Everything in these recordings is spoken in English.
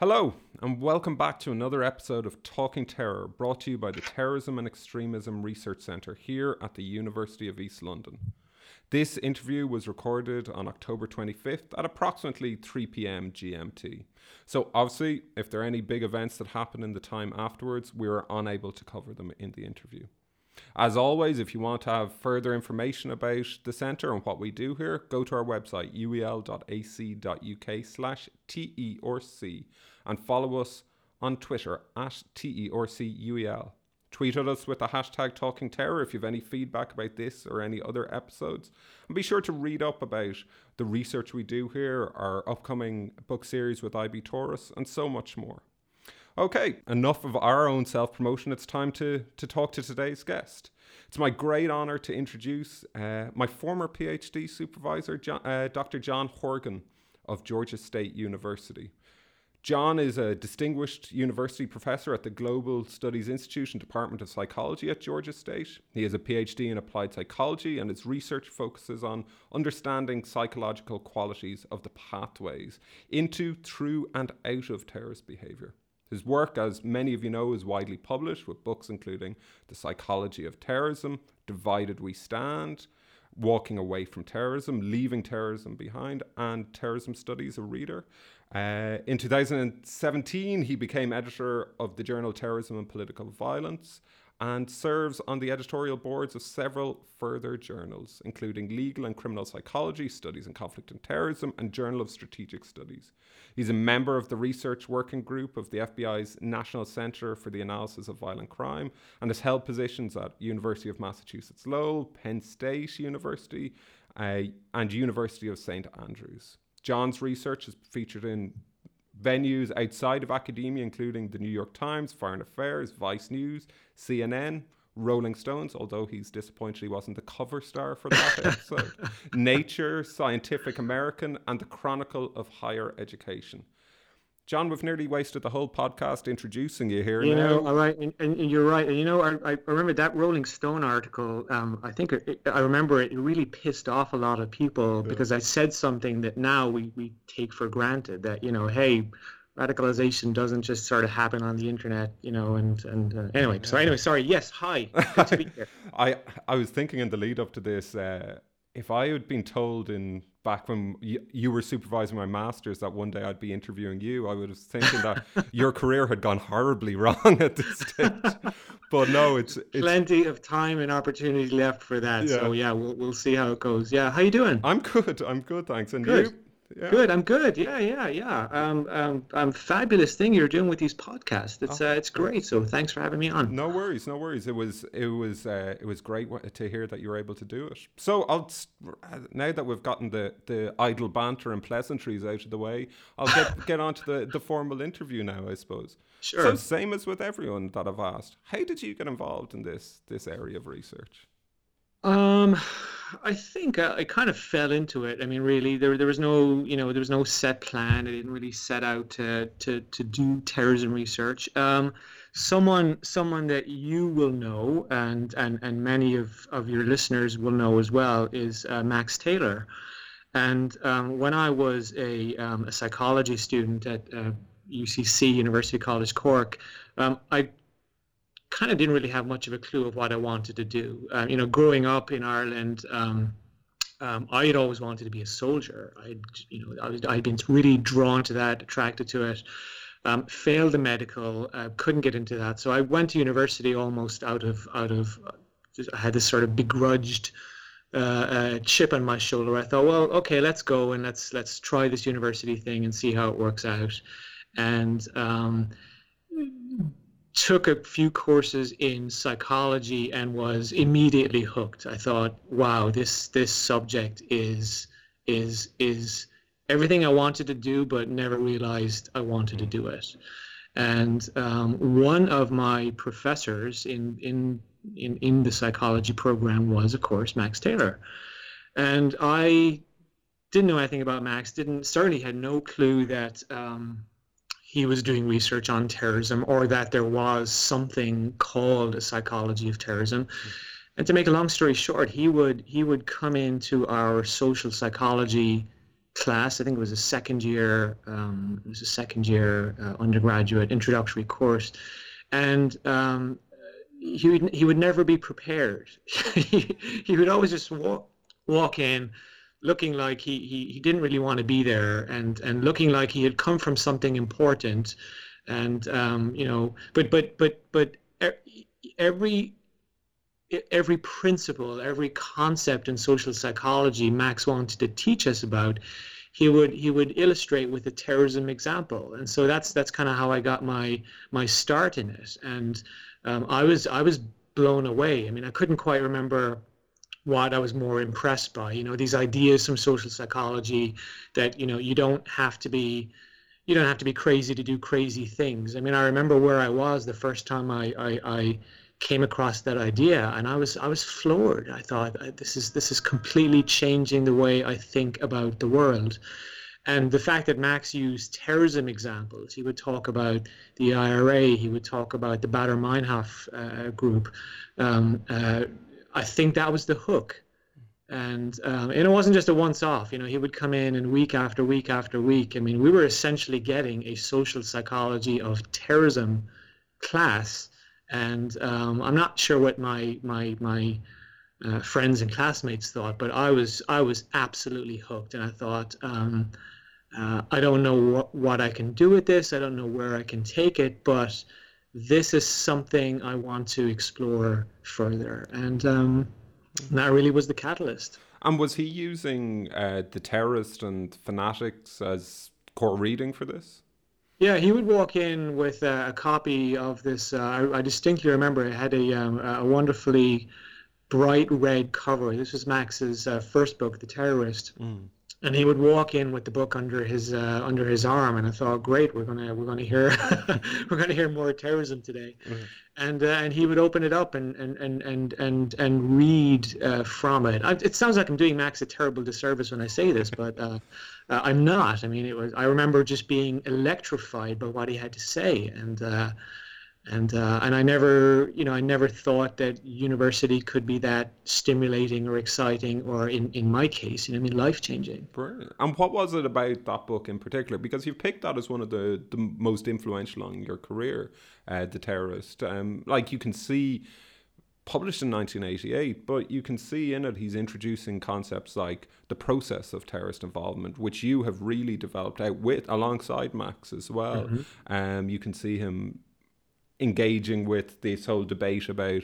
Hello, and welcome back to another episode of Talking Terror, brought to you by the Terrorism and Extremism Research Centre here at the University of East London. This interview was recorded on October 25th at approximately 3 pm GMT. So, obviously, if there are any big events that happen in the time afterwards, we are unable to cover them in the interview. As always, if you want to have further information about the centre and what we do here, go to our website uel.ac.uk slash TERC and follow us on Twitter at TERCUEL. Tweet at us with the hashtag Talking Terror if you have any feedback about this or any other episodes. And be sure to read up about the research we do here, our upcoming book series with IB Tauris, and so much more. Okay, enough of our own self promotion. It's time to, to talk to today's guest. It's my great honour to introduce uh, my former PhD supervisor, John, uh, Dr. John Horgan of Georgia State University. John is a distinguished university professor at the Global Studies Institute and Department of Psychology at Georgia State. He has a PhD in applied psychology, and his research focuses on understanding psychological qualities of the pathways into, through, and out of terrorist behaviour. His work, as many of you know, is widely published with books including The Psychology of Terrorism, Divided We Stand, Walking Away from Terrorism, Leaving Terrorism Behind, and Terrorism Studies, a reader. Uh, in 2017, he became editor of the journal Terrorism and Political Violence and serves on the editorial boards of several further journals, including Legal and Criminal Psychology, Studies in Conflict and Terrorism, and Journal of Strategic Studies. He's a member of the research working group of the FBI's National Center for the Analysis of Violent Crime and has held positions at University of Massachusetts Lowell, Penn State University, uh, and University of St. Andrews. John's research is featured in venues outside of academia, including the New York Times, Foreign Affairs, Vice News, CNN, Rolling Stones, although he's disappointed he wasn't the cover star for that episode, Nature, Scientific American, and the Chronicle of Higher Education. John, we've nearly wasted the whole podcast introducing you here. You now. know, all right, and, and, you're right. And you know, I, I remember that Rolling Stone article. Um, I think it, I remember it really pissed off a lot of people yeah. because I said something that now we, we take for granted. That you know, hey, radicalization doesn't just sort of happen on the internet, you know. And and uh, anyway, so anyway, sorry. Yes, hi. Good to be here. I I was thinking in the lead up to this, uh, if I had been told in back when you, you were supervising my masters that one day I'd be interviewing you, I would have thinking that your career had gone horribly wrong at this stage. But no, it's, it's plenty of time and opportunity left for that. Yeah. So yeah, we'll we'll see how it goes. Yeah, how you doing? I'm good. I'm good, thanks. And good. you? Yeah. Good. I'm good. Yeah, yeah, yeah. Um, um, um, fabulous thing you're doing with these podcasts. It's, oh, uh, it's great. So thanks for having me on. No worries, no worries. It was, it was, uh, it was great to hear that you were able to do it. So I'll now that we've gotten the the idle banter and pleasantries out of the way, I'll get get on to the the formal interview now. I suppose. Sure. So same as with everyone that I've asked. How did you get involved in this this area of research? Um, I think I, I, kind of fell into it. I mean, really, there there was no, you know, there was no set plan. I didn't really set out to to, to do terrorism research. Um, someone someone that you will know, and and and many of of your listeners will know as well, is uh, Max Taylor. And um, when I was a um, a psychology student at uh, UCC University College Cork, um, I kind of didn't really have much of a clue of what I wanted to do. Um, you know, growing up in Ireland, um, um, I had always wanted to be a soldier. I, you know, I was, I'd been really drawn to that, attracted to it. Um, failed the medical, uh, couldn't get into that. So I went to university almost out of out of. I had this sort of begrudged uh, uh, chip on my shoulder. I thought, well, okay, let's go and let's let's try this university thing and see how it works out. And um, took a few courses in psychology and was immediately hooked. I thought, wow, this this subject is is is everything I wanted to do, but never realized I wanted to do it. And um, one of my professors in in in in the psychology program was, of course, Max Taylor, and I didn't know anything about Max. Didn't certainly had no clue that. Um, he was doing research on terrorism or that there was something called a psychology of terrorism. And to make a long story short, he would he would come into our social psychology class. I think it was a second year. Um, it was a second year uh, undergraduate introductory course, and um, he would he would never be prepared. he, he would always just walk walk in looking like he, he, he didn't really want to be there and, and looking like he had come from something important and um, you know but but but but every every principle every concept in social psychology max wanted to teach us about he would he would illustrate with a terrorism example. And so that's that's kind of how i got my my start in it. And um, i was i was blown away. I mean i couldn't quite remember what I was more impressed by. You know, these ideas from social psychology that you know you don't have to be you don't have to be crazy to do crazy things. I mean, I remember where I was the first time I I, I came across that idea, and I was I was floored. I thought this is this is completely changing the way I think about the world. And the fact that Max used terrorism examples, he would talk about the IRA, he would talk about the Baader Meinhof uh, group, um, uh, I think that was the hook. And um, and it wasn't just a once off. You know, he would come in and week after week after week. I mean, we were essentially getting a social psychology of terrorism class. And um, I'm not sure what my my my uh, friends and classmates thought, but I was I was absolutely hooked. And I thought, um, uh, I don't know what, what I can do with this. I don't know where I can take it, but this is something I want to explore further. And um, that really was the catalyst. And was he using uh, the terrorist and fanatics as core reading for this? Yeah, he would walk in with a, a copy of this. Uh, I, I, distinctly remember it had a, um, a wonderfully bright red cover. This was Max's uh, first book, The Terrorist. Mm and he would walk in with the book under his uh, under his arm, and I thought, great, we're gonna we're gonna hear we're gonna hear more terrorism today, mm-hmm. and uh, and he would open it up and and and and and, and read uh, from it. I, it sounds like I'm doing Max a terrible disservice when I say this, but uh, uh, I'm not. I mean, it was I remember just being electrified by what he had to say, and uh, and uh, and I never, you know, I never thought that university could be that stimulating or exciting, or in, in my case, you know, I mean, life changing. Brilliant. And what was it about that book in particular? Because you've picked that as one of the, the most influential on your career, uh, the terrorist. Um, like you can see, published in 1988, but you can see in it he's introducing concepts like the process of terrorist involvement, which you have really developed out with alongside Max as well. Mm-hmm. Um, you can see him engaging with this whole debate about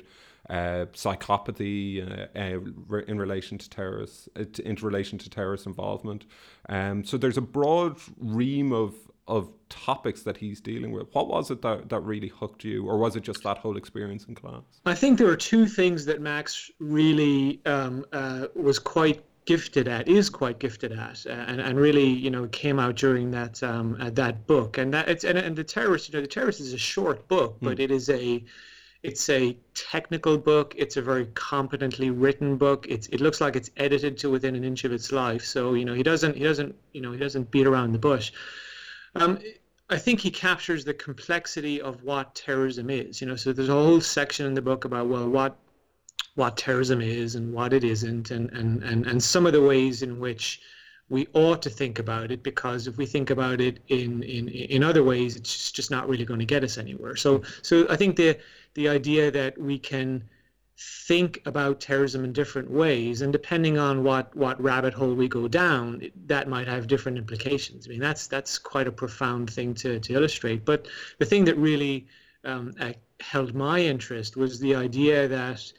uh, psychopathy uh, uh, in relation to terrorists, uh, in relation to terrorist involvement. Um, so there's a broad ream of of topics that he's dealing with. What was it that, that really hooked you, or was it just that whole experience in class? I think there were two things that Max really um, uh, was quite gifted at is quite gifted at uh, and, and really you know came out during that um, uh, that book. And that it's and, and the terrorist you know the terrorist is a short book but mm. it is a it's a technical book. It's a very competently written book. It's it looks like it's edited to within an inch of its life. So you know he doesn't he doesn't you know he doesn't beat around the bush. Um, I think he captures the complexity of what terrorism is. You know, so there's a whole section in the book about well, what what terrorism is and what it isn't, and, and, and, and some of the ways in which we ought to think about it because if we think about it in, in, in other ways, it's just not really going to get us anywhere. So, so I think the, the idea that we can think about terrorism in different ways and depending on what, what rabbit hole we go down, that might have different implications. I mean, that's, that's quite a profound thing to, to illustrate. But the thing that really um, held my interest was the idea that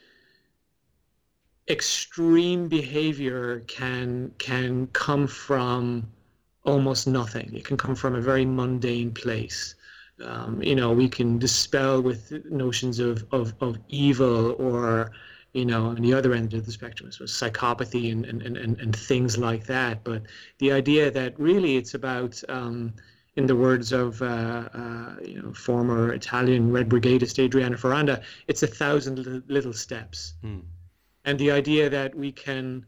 extreme behavior can can come from almost nothing. It can come from a very mundane place. Um, you know, we can dispel with notions of, of, of evil or, you know, on the other end of the spectrum, so psychopathy and, and, and, and things like that. But the idea that really it's about, um, in the words of, uh, uh, you know, former Italian Red Brigadist Adriana Faranda, it's a thousand little steps. Hmm and the idea that we can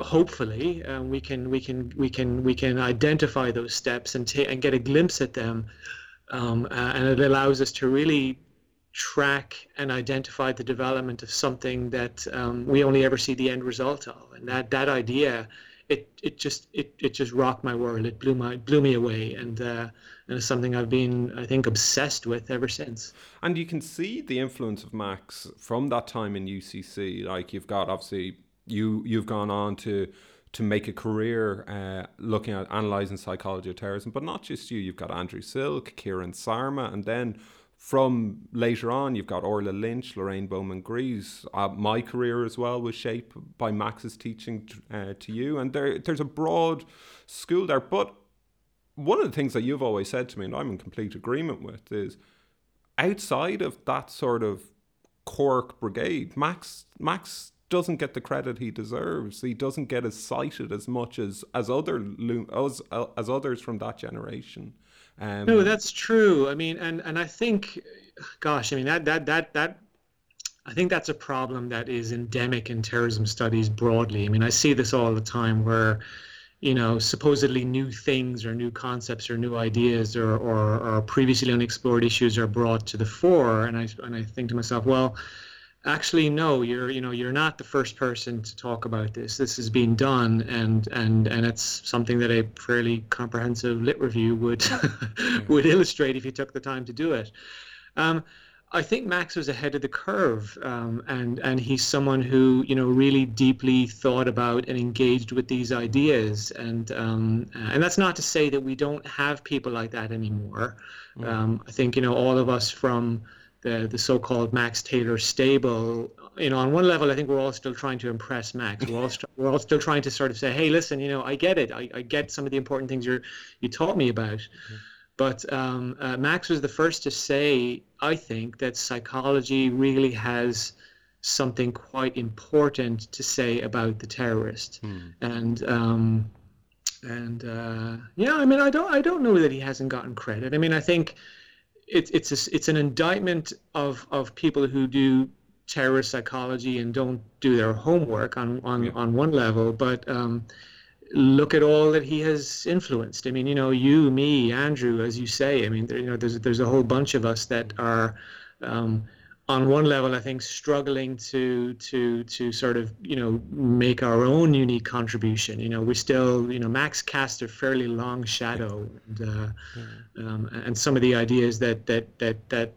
hopefully um, we can we can we can we can identify those steps and ta- and get a glimpse at them um, uh, and it allows us to really track and identify the development of something that um, we only ever see the end result of and that that idea it it just it, it just rocked my world. It blew my blew me away, and uh, and it's something I've been I think obsessed with ever since. And you can see the influence of Max from that time in UCC. Like you've got obviously you you've gone on to to make a career uh, looking at analysing psychology of terrorism, but not just you. You've got Andrew Silke, Kiran Sarma, and then from later on, you've got Orla Lynch, Lorraine Bowman Grieve. Uh, my career as well was shaped by Max's teaching uh, to you, and there, there's a broad school there. But one of the things that you've always said to me, and I'm in complete agreement with, is outside of that sort of Cork brigade, Max Max doesn't get the credit he deserves. He doesn't get as cited as much as as other as, as others from that generation. Um, no, that's true. I mean, and and I think, gosh, I mean that that that that. I think that's a problem that is endemic in terrorism studies broadly. I mean, I see this all the time where, you know, supposedly new things or new concepts or new ideas or, or, or previously unexplored issues are brought to the fore. And I, and I think to myself, well, actually no you're you know you're not the first person to talk about this. This has been done and and and it's something that a fairly comprehensive lit review would would illustrate if you took the time to do it. Um, I think Max was ahead of the curve, um, and and he's someone who you know really deeply thought about and engaged with these ideas, and um, and that's not to say that we don't have people like that anymore. Mm. Um, I think you know all of us from the the so-called Max Taylor stable. You know, on one level, I think we're all still trying to impress Max. We're all we we're all still trying to sort of say, hey, listen, you know, I get it. I, I get some of the important things you you taught me about. Mm-hmm. But um, uh, Max was the first to say, I think, that psychology really has something quite important to say about the terrorist. Mm. And um, and uh, yeah, I mean, I don't I don't know that he hasn't gotten credit. I mean, I think it's it's a, it's an indictment of of people who do terrorist psychology and don't do their homework on on, yeah. on one level, but um, look at all that he has influenced. I mean, you know, you, me, Andrew, as you say. I mean, there, you know, there's there's a whole bunch of us that are. Um, on one level, I think struggling to to to sort of you know make our own unique contribution. You know, we still you know Max cast a fairly long shadow, and, uh, yeah. um, and some of the ideas that that that that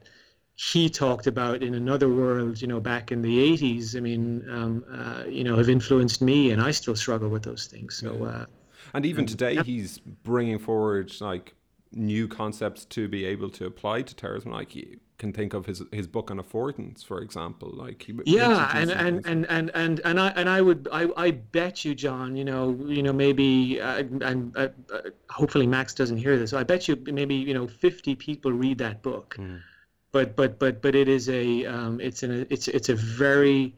he talked about in another world, you know, back in the '80s. I mean, um, uh, you know, have influenced me, and I still struggle with those things. So, uh, and even today, yeah. he's bringing forward like new concepts to be able to apply to terrorism. Like you can think of his his book on affordance, for example. Like he yeah, and and, and and and and I and I would I, I bet you, John. You know, you know maybe uh, and uh, uh, hopefully Max doesn't hear this. So I bet you maybe you know fifty people read that book. Mm. But but but but it is a um, it's an it's it's a very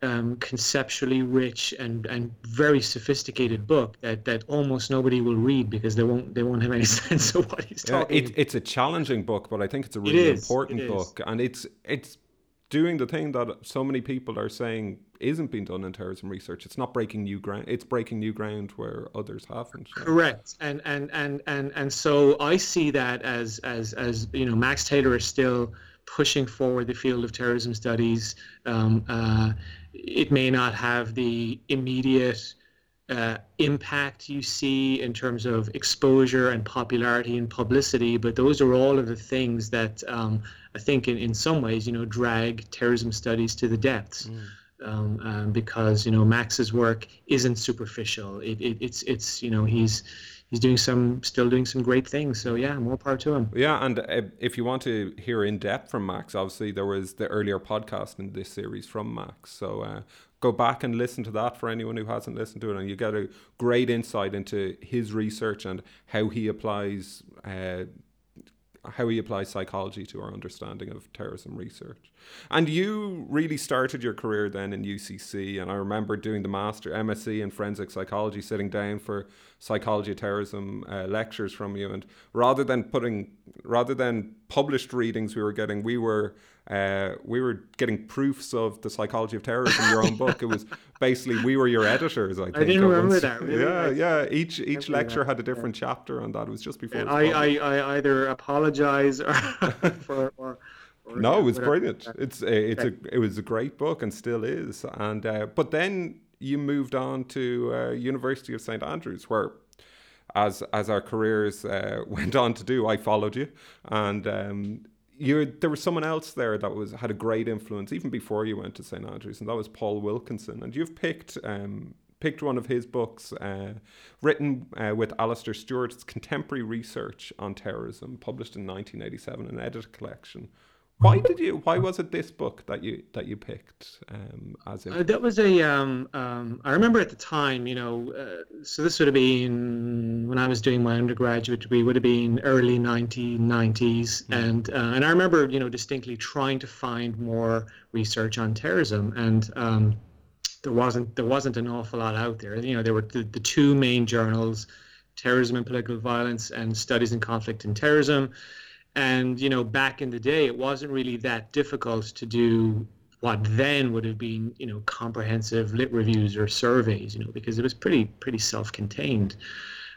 um, conceptually rich and, and very sophisticated book that, that almost nobody will read because they won't they won't have any sense of what he's talking. It, it's a challenging book, but I think it's a really it important it book, and it's it's doing the thing that so many people are saying isn't being done in terrorism research. It's not breaking new ground. It's breaking new ground where others haven't. Correct. And and and and and so I see that as as as you know, Max Taylor is still pushing forward the field of terrorism studies. Um, uh, it may not have the immediate uh, impact you see in terms of exposure and popularity and publicity, but those are all of the things that um, I think, in, in some ways, you know, drag terrorism studies to the depths. Mm. Um, um, because you know Max's work isn't superficial. It, it, it's it's you know he's he's doing some still doing some great things so yeah more power to him yeah and uh, if you want to hear in depth from max obviously there was the earlier podcast in this series from max so uh, go back and listen to that for anyone who hasn't listened to it and you get a great insight into his research and how he applies uh, how he applies psychology to our understanding of terrorism research. And you really started your career then in UCC, and I remember doing the master MSc in forensic psychology, sitting down for psychology of terrorism uh, lectures from you, and rather than putting rather than published readings we were getting, we were uh, we were getting proofs of the psychology of terrorism, your own book. It was basically we were your editors. I think. I didn't remember that. Really. Yeah, yeah. Each each lecture had a different yeah. chapter, and that was just before. I, I, I either apologize or for. Or, or no, it was brilliant. It's a, it's a it was a great book and still is. And uh, but then you moved on to uh, University of St Andrews, where as as our careers uh, went on to do, I followed you, and um, you there was someone else there that was had a great influence even before you went to St Andrews, and that was Paul Wilkinson. And you've picked um, picked one of his books, uh, written uh, with Alastair Stewart. It's contemporary research on terrorism, published in 1987, an edited collection why did you? Why was it this book that you that you picked um, as? Uh, that was a. Um, um, I remember at the time, you know, uh, so this would have been when I was doing my undergraduate degree. Would have been early 1990s, mm-hmm. and uh, and I remember, you know, distinctly trying to find more research on terrorism, and um, there wasn't there wasn't an awful lot out there. You know, there were the, the two main journals, Terrorism and Political Violence, and Studies in Conflict and Terrorism and, you know, back in the day, it wasn't really that difficult to do what then would have been, you know, comprehensive lit reviews or surveys, you know, because it was pretty, pretty self-contained.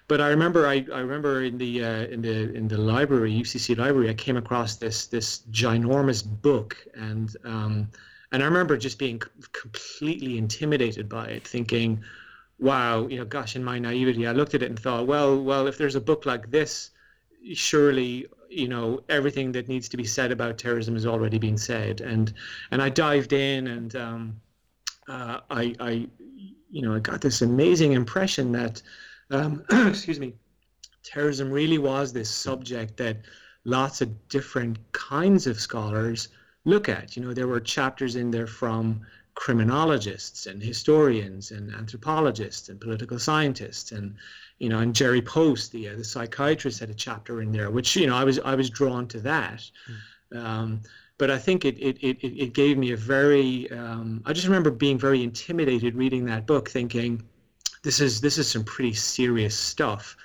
But I remember, I, I remember in the uh, in the in the library, UCC library, I came across this this ginormous book, and um, and I remember just being completely intimidated by it, thinking, "Wow, you know, gosh!" In my naivety, I looked at it and thought, "Well, well, if there's a book like this, surely you know everything that needs to be said about terrorism has already been said. And and i dived in and um, uh, i i you know i got this amazing impression that um, excuse me terrorism really was this subject that lots of different kinds of scholars look at. You know there were chapters in there from criminologists and historians and anthropologists and political scientists and you know, and Jerry Post, the uh, the psychiatrist, had a chapter in there, which you know I was I was drawn to that. Mm. Um, but I think it it, it, it gave me a very um, I just remember being very intimidated reading that book, thinking this is this is some pretty serious stuff,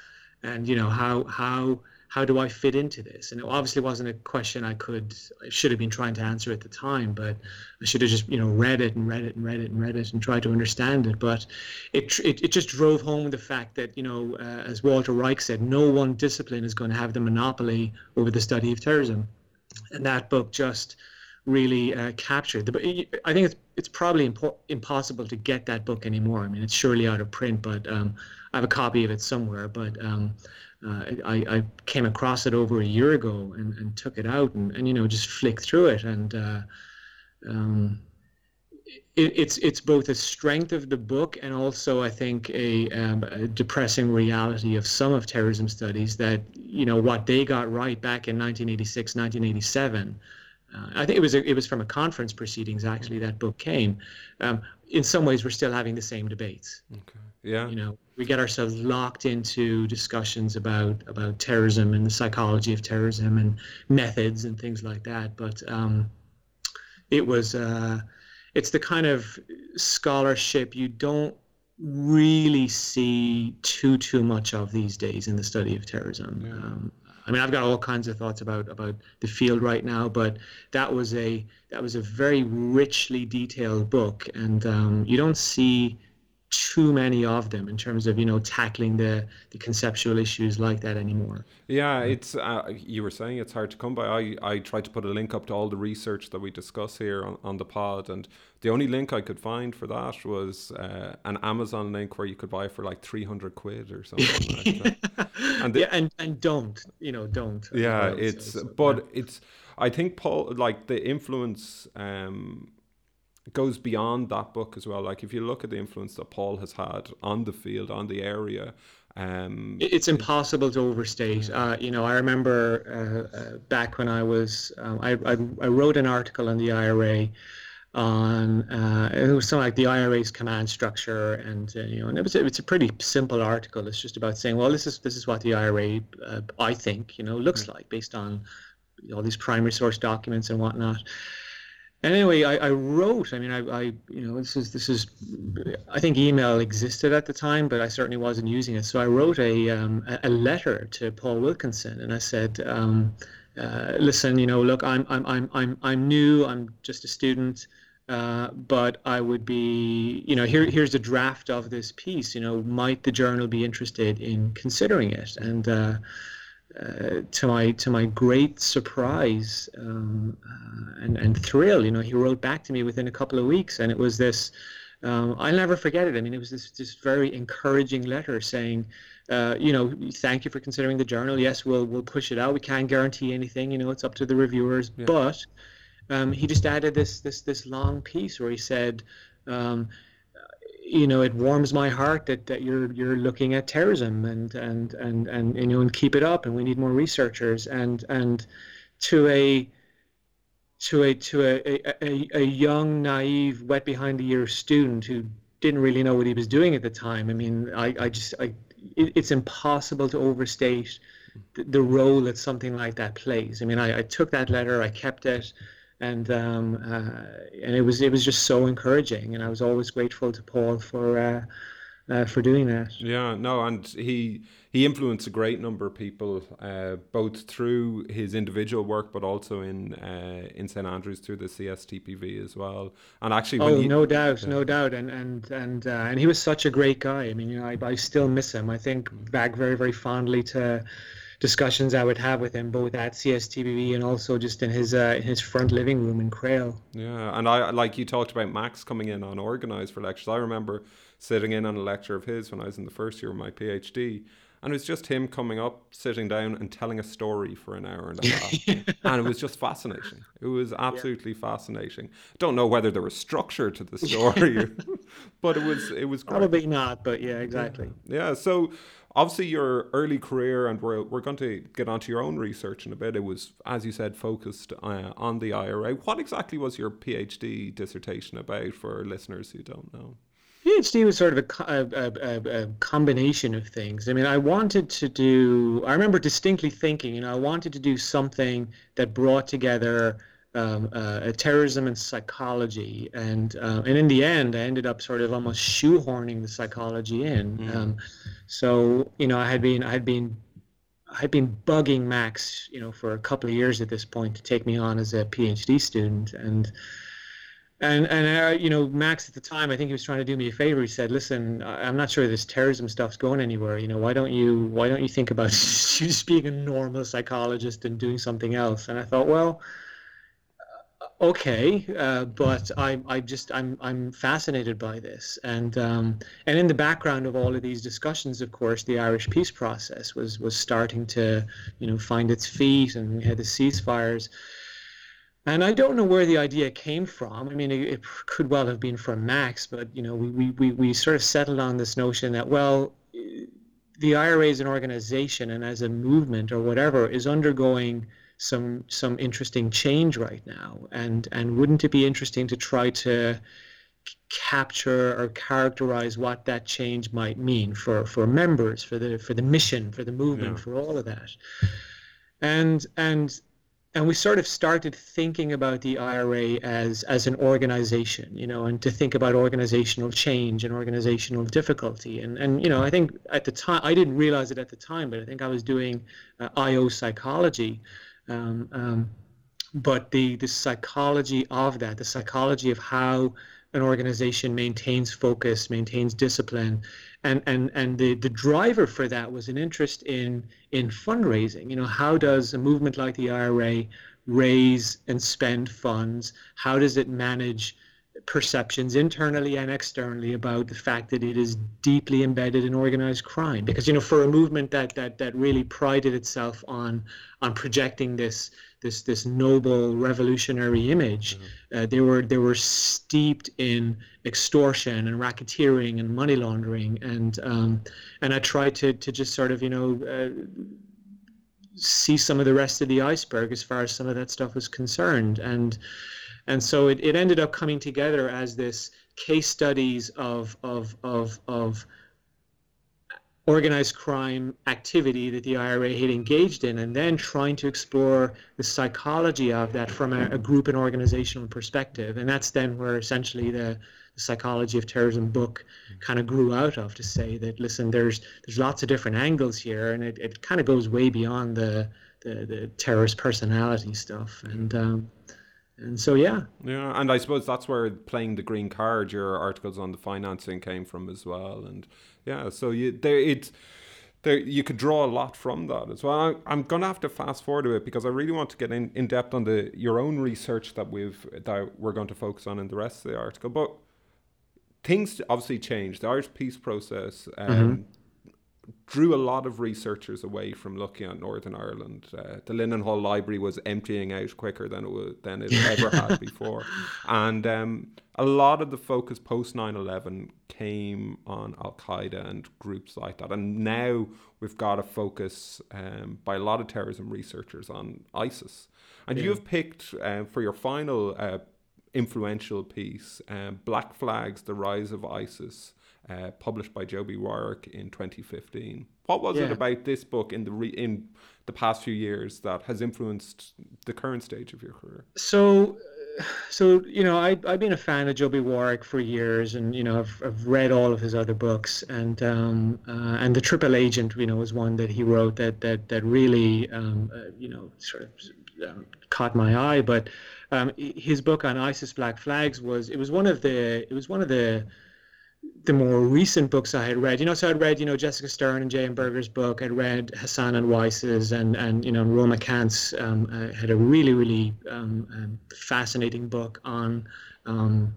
and you know how how how do I fit into this? And it obviously wasn't a question I could, I should have been trying to answer at the time, but I should have just, you know, read it and read it and read it and read it and tried to understand it. But it, it, it just drove home the fact that, you know, uh, as Walter Reich said, no one discipline is going to have the monopoly over the study of terrorism. And that book just really uh, captured. The, I think it's it's probably impo- impossible to get that book anymore. I mean, it's surely out of print, but um, I have a copy of it somewhere. But um, uh, I, I came across it over a year ago and, and took it out and, and you know just flicked through it. And uh, um, it, it's it's both a strength of the book and also I think a, um, a, depressing reality of some of terrorism studies that you know what they got right back in 1986 1987 uh, I think it was a, it was from a conference proceedings actually that book came. Um, in some ways we're still having the same debates. Okay. Yeah. You know we get ourselves locked into discussions about about terrorism and the psychology of terrorism and methods and things like that. But um, it was uh, it's the kind of scholarship you don't really see too too much of these days in the study of terrorism. Yeah. um, I mean, I've got all kinds of thoughts about about the field right now, but that was a that was a very richly detailed book, and um, you don't see too many of them in terms of you know tackling the the conceptual issues like that anymore. Yeah it's uh, you were saying it's hard to come by. I i tried to put a link up to all the research that we discuss here on, on the pod and the only link i could find for that was uh, an amazon link where you could buy for like 300 quid or something like and the, yeah and and don't you know don't yeah well, it's so, so, but yeah. it's i think paul like the influence um goes beyond that book as well. Like if you look at the influence that Paul has had on the field, on the area, um, it's impossible to overstate. Uh, you know, I remember uh, uh, back when I was, um, I, I, I, wrote an article on the IRA on uh, it was something like the IRA's command structure, and uh, you know, and it was it's a pretty simple article. It's just about saying, well, this is this is what the IRA, uh, I think, you know, looks like based on all these primary source documents and whatnot and anyway, I, I, wrote. I mean, I, I, you know, this is this is. I think email existed at the time, but I certainly wasn't using it. So I wrote a um, a letter to Paul Wilkinson, and I said, um, uh, "Listen, you know, look, I'm I'm I'm I'm I'm new. I'm just a student, uh, but I would be, you know, here here's a draft of this piece. You know, might the journal be interested in considering it?" And uh, uh, to my to my great surprise um, uh, and and thrill, you know, he wrote back to me within a couple of weeks, and it was this um, I'll never forget it. I mean, it was this this very encouraging letter saying, uh, you know, thank you for considering the journal. Yes, we'll we'll push it out. We can't guarantee anything. You know, it's up to the reviewers. Yeah. But um, he just added this this this long piece where he said. Um, you know, it warms my heart that, that you're you're looking at terrorism and, and and and you know and keep it up and we need more researchers and and to a to a to a, a, a young naive wet behind the ear student who didn't really know what he was doing at the time. I mean, I, I just I it, it's impossible to overstate the, the, role that something like that plays. I mean, I, I took that letter, I kept it and um, uh, and it was it was just so encouraging, and I was always grateful to Paul for uh, uh, for doing that. Yeah, no, and he he influenced a great number of people, uh, both through his individual work, but also in uh, in St Andrews through the CSTPV as well. And actually, oh, he, no doubt, no doubt, and and and uh, and he was such a great guy. I mean, you know, I, I still miss him. I think mm. back very very fondly to discussions I would have with him both at CSTPV and also just in his uh, in his front living room in Crail. Yeah, and I like you talked about Max coming in on organised for lectures. I remember sitting in on a lecture of his when I was in the first year of my PhD. And it was just him coming up, sitting down, and telling a story for an hour and a half. and it was just fascinating. It was absolutely yeah. fascinating. Don't know whether there was structure to the story, but it was it was great. probably not. But yeah, exactly. Yeah. yeah. So obviously your early career and we're, we're going to get onto your own research in a bit it was as you said focused uh, on the ira what exactly was your phd dissertation about for listeners who don't know PhD was sort of a, a, a, a, combination of things. I mean, I wanted to do, I remember distinctly thinking, you know, I wanted to do something that brought together um, uh, terrorism and psychology, and uh, and in the end, I ended up sort of almost shoehorning the psychology in. Mm. Um, so you know, I had been I had been I had been bugging Max, you know, for a couple of years at this point to take me on as a PhD student, and and and uh, you know, Max at the time, I think he was trying to do me a favor. He said, "Listen, I'm not sure this terrorism stuff's going anywhere. You know, why don't you why don't you think about just being a normal psychologist and doing something else?" And I thought, well okay, uh, but I, I just I'm I'm fascinated by this, and um, and in the background of all of these discussions, of course, the Irish peace process was was starting to you know find its feet, and we had the ceasefires. And I don't know where the idea came from. I mean, it, it could well have been from Max, but you know, we, we, we sort of settled on this notion that well, the IRA as an organization and as a movement or whatever is undergoing some some interesting change right now and and wouldn't it be interesting to try to capture or characterize what that change might mean for for members for the for the mission for the movement yeah. for all of that and and and we sort of started thinking about the IRA as as an organization, you know, and to think about organizational change and organizational difficulty. And and you know, I think at the time I didn't realize it at the time, but I think I was doing uh, IO psychology, um, um, but the, the psychology of that, the psychology of how an organization maintains focus, maintains discipline, and and and the the driver for that was an interest in in fundraising. You know, how does a movement like the IRA raise and spend funds? How does it manage perceptions internally and externally about the fact that it is deeply embedded in organized crime. Because you know for a movement that that that really prided itself on on projecting this this this noble revolutionary image mm-hmm. uh, they were they were steeped in extortion and racketeering and money laundering. And um, and I tried to to just sort of you know uh, see some of the rest of the iceberg as far as some of that stuff was concerned. And and so it, it ended up coming together as this case studies of of of of organized crime activity that the IRA had engaged in, and then trying to explore the psychology of that from a, a group and organizational perspective. And that's then where essentially the, the psychology of terrorism book kind of grew out of to say that listen, there's there's lots of different angles here, and it, it kind of goes way beyond the the, the terrorist personality stuff. And um, and so yeah yeah and i suppose that's where playing the green card your articles on the financing came from as well and yeah so you there it's there you could draw a lot from that as well I, am gonna have to fast forward a bit because i really want to get in, in depth on the your own research that we've that we're going to focus on in the rest of the article but things obviously changed. The Irish peace process um, Mm-hmm. Drew a lot of researchers away from looking at Northern Ireland. Uh, the Linen Hall Library was emptying out quicker than it was, than it ever had before, and um, a lot of the focus post 9-11 came on Al Qaeda and groups like that. And now we've got a focus um, by a lot of terrorism researchers on ISIS. And you have picked um, for your final uh, influential piece, um, Black Flags: The Rise of ISIS, uh, published by Joby Warrick in 2015. What was it about this book in the re- in the past few years that has influenced the current stage of your career? So, uh, so you know, I I've been a fan of Joby Warrick for years, and you know, I've I've read all of his other books, and um, uh, and the Triple Agent, you know, was one that he wrote that that that really, um, uh, you know, sort of um, caught my eye. But um, his book on ISIS Black Flags was it was one of the it was one of the the more recent books I had read. You know, so I'd read, you know, Jessica Stern and J.M. Berger's book. I'd read Hassan and Weiss's, and and you know, Roma Kant's um, uh, had a really really um, um, fascinating book on um,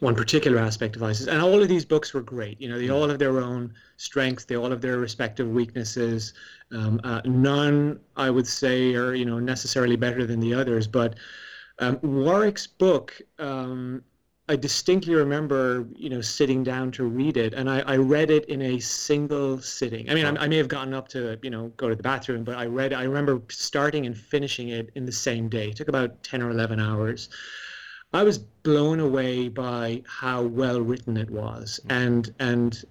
one particular aspect of ISIS. And all of these books were great. You know, they all have their own strengths. They all have their respective weaknesses. Um, uh, none, I would say, are you know necessarily better than the others. But um, Warrick's book. I distinctly remember, you know, sitting down to read it, and I, I read it in a single sitting. I mean, I, I may have gotten up to, you know, go to the bathroom, but I read. I remember starting and finishing it in the same day. It took about ten or eleven hours. I was blown away by how well written it was, and and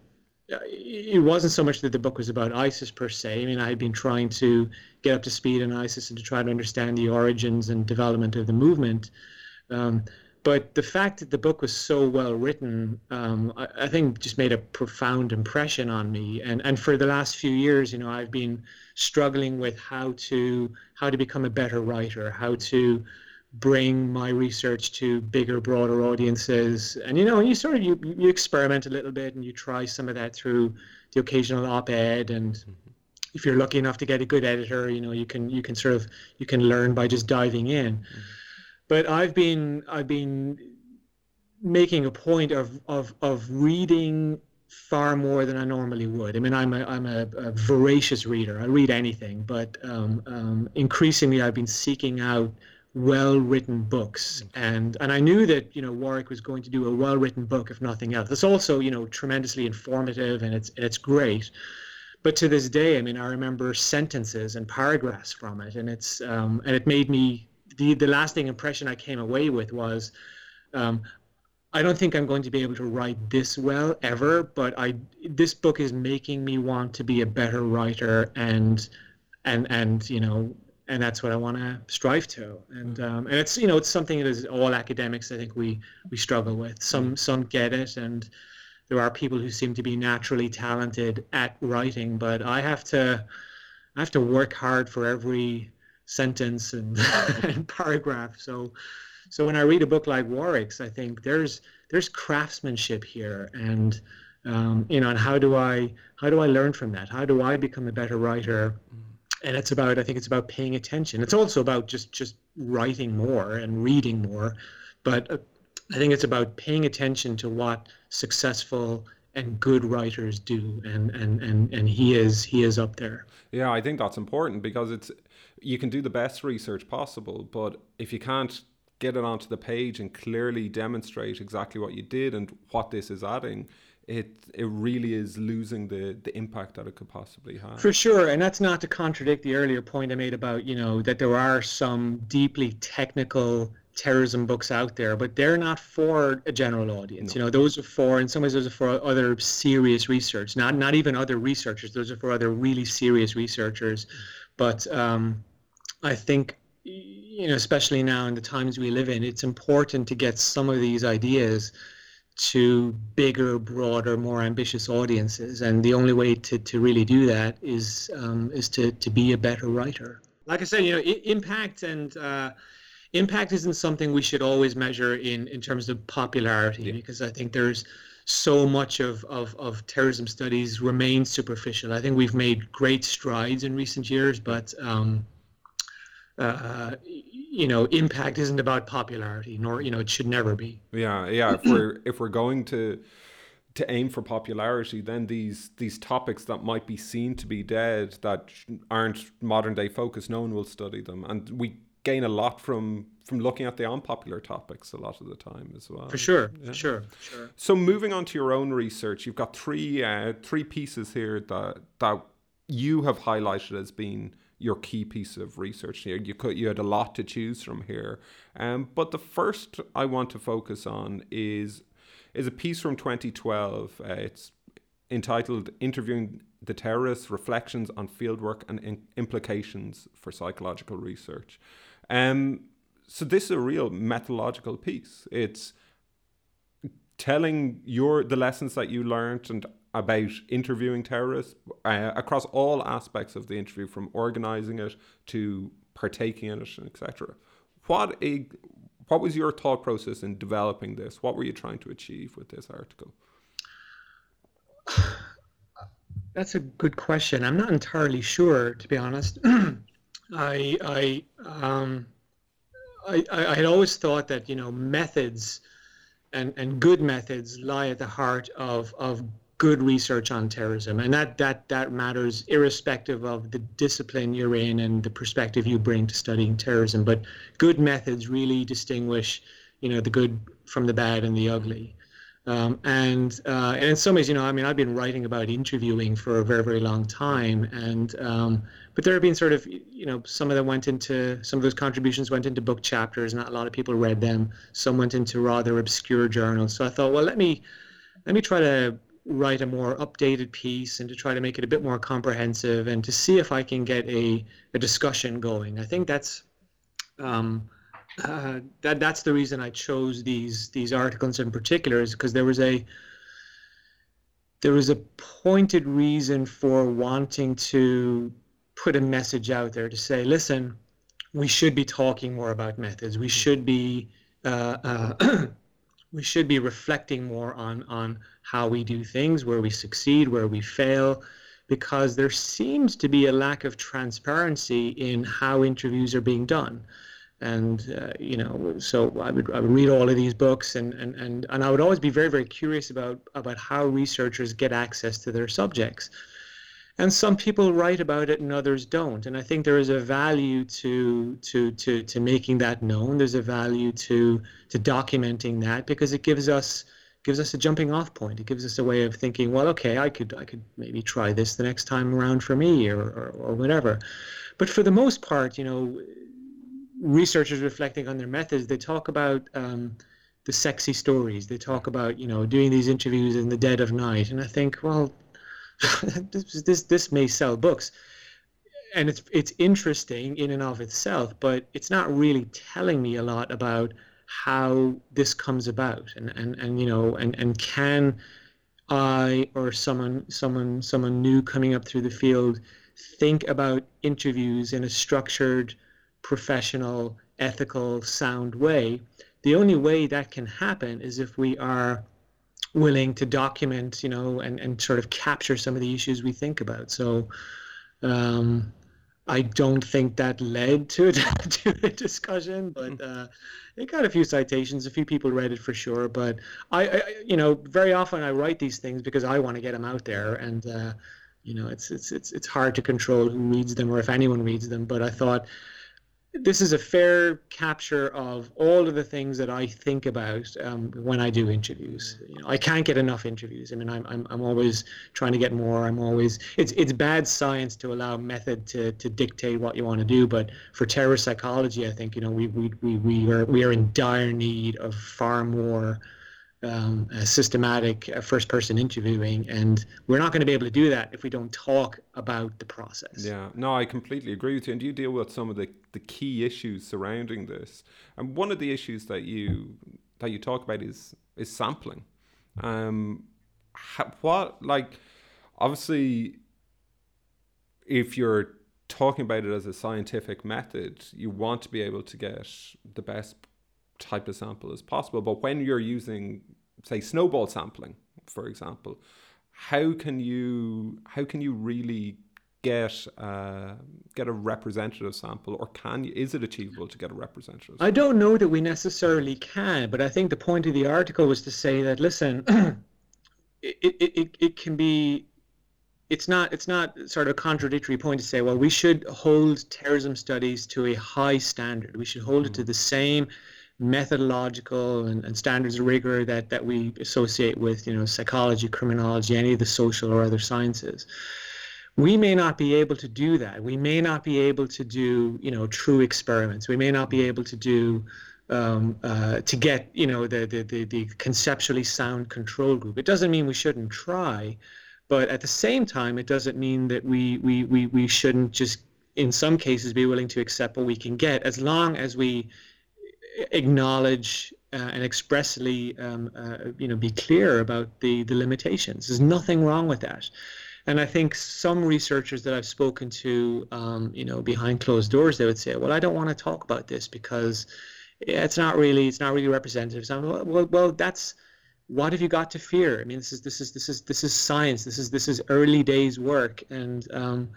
uh, it wasn't so much that the book was about ISIS per se. I mean, I had been trying to get up to speed on ISIS and to try to understand the origins and development of the movement. Um, but the fact that the book was so well written, um, I, I think, just made a profound impression on me. And and for the last few years, you know, I've been struggling with how to how to become a better writer, how to bring my research to bigger, broader audiences. And you know, you sort of you you experiment a little bit and you try some of that through the occasional op-ed and if you're lucky enough to get a good editor, you know, you can you can sort of you can learn by just diving in. But I've been I've been making a point of of of reading far more than I normally would. I mean, I'm a I'm a, a voracious reader. I read anything, but um, um, increasingly I've been seeking out well-written books, and and I knew that you know Warrick was going to do a well-written book, if nothing else. It's also you know tremendously informative, and it's it's great. But to this day, I mean, I remember sentences and paragraphs from it, and it's um, and it made me the the lasting impression I came away with was. Um, I don't think I'm going to be able to write this well ever, but I this book is making me want to be a better writer and and and you know and that's what I want to strive to. And um, and it's you know it's something that is all academics I think we we struggle with. Some some get it and there are people who seem to be naturally talented at writing, but I have to I have to work hard for every sentence and, and paragraph. So so when I read a book like Warrick's, I think there's there's craftsmanship here, and um, you know, and how do I how do I learn from that? How do I become a better writer? And it's about I think it's about paying attention. It's also about just just writing more and reading more, but uh, I think it's about paying attention to what successful and good writers do, and and and and he is he is up there. Yeah, I think that's important because it's you can do the best research possible, but if you can't get it onto the page and clearly demonstrate exactly what you did and what this is adding, it it really is losing the the impact that it could possibly have. For sure, and that's not to contradict the earlier point I made about you know that there are some deeply technical terrorism books out there, but they're not for a general audience. You know, those are for in some ways those are for other serious research, not not even other researchers. Those are for other really serious researchers. But um, I think you know, especially now in the times we live in, it's important to get some of these ideas to bigger, broader, more ambitious audiences. And the only way to, to really do that is um, is to, to be a better writer. Like I said, you know, I- impact and uh, impact isn't something we should always measure in, in terms of popularity because I think there's so much of, of, of terrorism studies remains superficial. I think we've made great strides in recent years, but um, uh, you know, impact isn't about popularity, nor you know, it should never be. Yeah, yeah. If we're if we're going to to aim for popularity, then these these topics that might be seen to be dead, that aren't modern day focus, no one will study them, and we gain a lot from from looking at the unpopular topics a lot of the time as well. For sure, yeah. for sure, sure. So moving on to your own research, you've got three uh, three pieces here that that you have highlighted as being your key piece of research here. You could you had a lot to choose from here, um, but the first I want to focus on is is a piece from 2012. Uh, it's entitled "Interviewing the Terrorists: Reflections on Fieldwork and in- Implications for Psychological Research." Um, so this is a real methodological piece. It's telling your the lessons that you learned and about interviewing terrorists uh, across all aspects of the interview, from organizing it to partaking in it, etc. What a what was your thought process in developing this? What were you trying to achieve with this article? That's a good question. I'm not entirely sure, to be honest. I I um I, I had always thought that you know methods and and good methods lie at the heart of of good research on terrorism and that that that matters irrespective of the discipline you're in and the perspective you bring to studying terrorism but good methods really distinguish you know the good from the bad and the ugly um, and uh, and in some ways, you know, I mean, I've been writing about interviewing for a very very long time, and um, but there have been sort of you know some of them went into some of those contributions went into book chapters, not a lot of people read them. Some went into rather obscure journals. So I thought, well, let me let me try to write a more updated piece and to try to make it a bit more comprehensive and to see if I can get a, a discussion going. I think that's um, uh, that that's the reason I chose these these articles in particular is because there was a there was a pointed reason for wanting to put a message out there to say, listen, we should be talking more about methods. We should be uh, uh, we should be reflecting more on on how we do things, where we succeed, where we fail, because there seems to be a lack of transparency in how interviews are being done. And uh, you know so I would, I would read all of these books and, and, and, and I would always be very very curious about about how researchers get access to their subjects and some people write about it and others don't. And I think there is a value to to to to making that known. There's a value to to documenting that because it gives us gives us a jumping off point. It gives us a way of thinking well okay I could I could maybe try this the next time around for me or, or, or whatever. But for the most part you know researchers reflecting on their methods, they talk about um, the sexy stories. They talk about you know doing these interviews in the dead of night, and I think, well, this this this may sell books, and it's it's interesting in and of itself, but it's not really telling me a lot about how this comes about, and and and you know, and and can I or someone someone someone new coming up through the field think about interviews in a structured professional, ethical, sound way. The only way that can happen is if we are willing to document, you know, and, and sort of capture some of the issues we think about. So um, I don't think that led to a, to a discussion, but hmm. uh, it got a few citations. A few people read it for sure. But I, I you know, very often I write these things because I want to get them out there, and uh, you know, it's it's it's it's hard to control who reads them or if anyone reads them. But I thought this is a fair capture of all of the things that I think about um, when I do interviews. You know, I can't get enough interviews. I mean, I'm, I'm, I'm always trying to get more. I'm always it's it's bad science to allow method to, to dictate what you want to do. But for terror psychology, I think you know we we, we, we are we are in dire need of far more um, systematic uh, first person interviewing and we're not going to be able to do that if we don't talk about the process yeah no i completely agree with you and you deal with some of the, the key issues surrounding this and one of the issues that you that you talk about is is sampling um what like obviously if you're talking about it as a scientific method you want to be able to get the best type of sample as possible. But when you're using, say, snowball sampling, for example, how can you how can you really get uh, get a representative sample, or can you, is it achievable to get a representative? I don't know that we necessarily can, but I think the point of the article was to say that listen, it, it, it, it can be it's not it's not sort of a contradictory point to say well we should hold terrorism studies to a high standard we should hold it to the same methodological and, and standards of rigor that that we associate with you know psychology criminology any of the social or other sciences. We may not be able to do that. We may not be able to do you know true experiments. We may not be able to do um, uh, to get you know the, the the the conceptually sound control group. It doesn't mean we shouldn't try but at the same time, it doesn't mean that we, we, we, we shouldn't just, in some cases, be willing to accept what we can get as long as we acknowledge uh, and expressly um, uh, you know, be clear about the, the limitations. There's nothing wrong with that. And I think some researchers that I've spoken to, um, you know, behind closed doors, they would say, "Well, I don't want to talk about this because it's not really, it's not really representative." So, well, well, well, that's what have you got to fear? I mean, this is this is this is this is science. This is this is early days work, and um,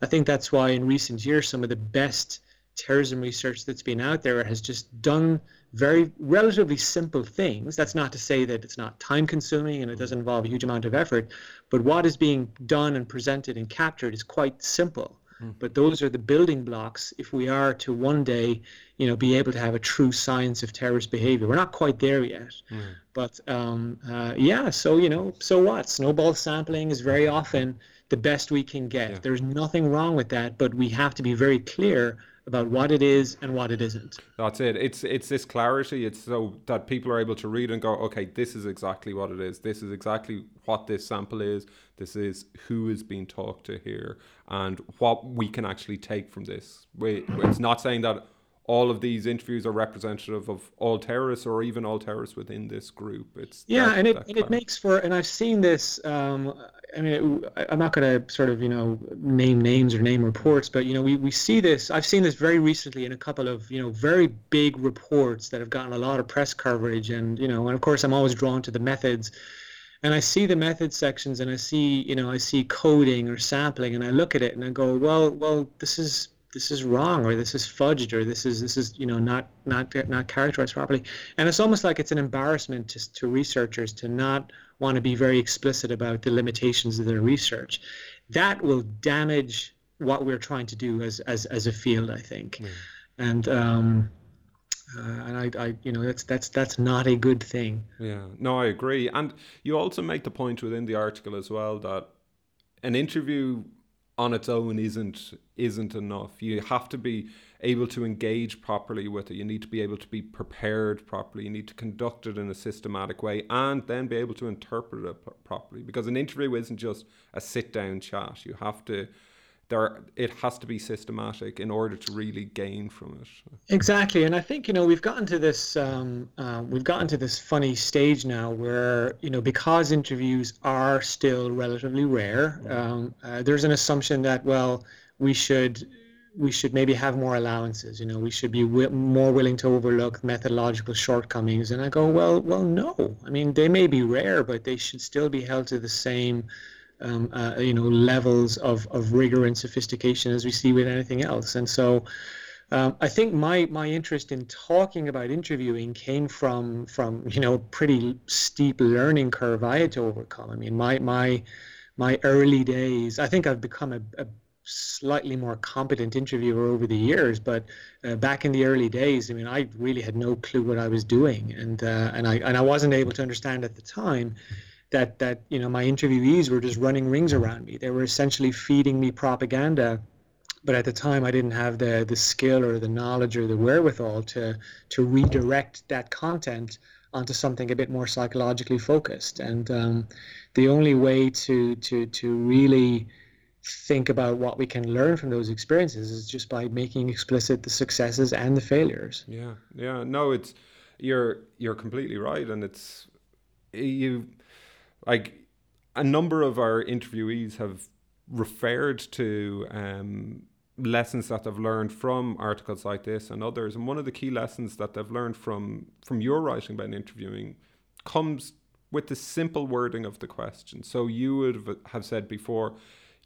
I think that's why in recent years some of the best terrorism research that's been out there has just done very relatively simple things. That's not to say that it's not time consuming and it doesn't involve a huge amount of effort, but what is being done and presented and captured is quite simple. Mm. But those are the building blocks if we are to one day, you know, be able to have a true science of terrorist behavior. We're not quite there yet. Mm. But um, uh, yeah, so, you know, so what? Snowball sampling is very often the best we can get. Yeah. There's nothing wrong with that, but we have to be very clear about what it is and what it isn't. That's it. It's it's this clarity. It's so that people are able to read and go, okay, this is exactly what it is. This is exactly what this sample is. This is who is being talked to here, and what we can actually take from this. It's not saying that all of these interviews are representative of all terrorists or even all terrorists within this group. It's yeah, that, and it and it makes for and I've seen this. Um, I mean, it, I'm not going to sort of you know name names or name reports, but you know we, we see this. I've seen this very recently in a couple of you know very big reports that have gotten a lot of press coverage, and you know, and of course I'm always drawn to the methods. And I see the method sections, and I see, you know, I see coding or sampling, and I look at it and I go, well, well, this is this is wrong or this is fudged or this is this is you know not not not characterized properly and it's almost like it's an embarrassment to, to researchers to not want to be very explicit about the limitations of their research that will damage what we're trying to do as as, as a field i think mm. and um uh, and I, I, you know, that's that's that's not a good thing. Yeah, no, I agree. And you also make the point within the article as well that an interview on its own isn't isn't enough. You have to be able to engage properly with it. You need to be able to be prepared properly. You need to conduct it in a systematic way and then be able to interpret it properly. Because an interview isn't just a sit down chat. You have to there it has to be systematic in order to really gain from it. Exactly and i think you know we've gotten to this um, uh, we've gotten to this funny stage now where you know because interviews are still relatively rare um, uh, there's an assumption that well we should we should maybe have more allowances you know we should be w- more willing to overlook methodological shortcomings and i go well well no. I mean they may be rare but they should still be held to the same um, uh, you know levels of, of rigor and sophistication as we see with anything else. And so um, I think my my interest in talking about interviewing came from from you know pretty steep learning curve I had to overcome. I mean my my my early days. I think I've become a, a slightly more competent interviewer over the years, but uh, back in the early days, I mean, I really had no clue what I was doing, and uh, and I and I wasn't able to understand at the time that that you know my interviewees were just running rings around me. They were essentially feeding me propaganda, but at the time I didn't have the the skill or the knowledge or the wherewithal to to redirect that content onto something a bit more psychologically focused. And um, the only way to to to really think about what we can learn from those experiences is just by making explicit the successes and the failures. Yeah, yeah. No, it's you're you're completely right, and it's you like a number of our interviewees have referred to um, lessons that they've learned from articles like this and others. And one of the key lessons that they've learned from from your writing about interviewing comes with the simple wording of the question. So you would have said before,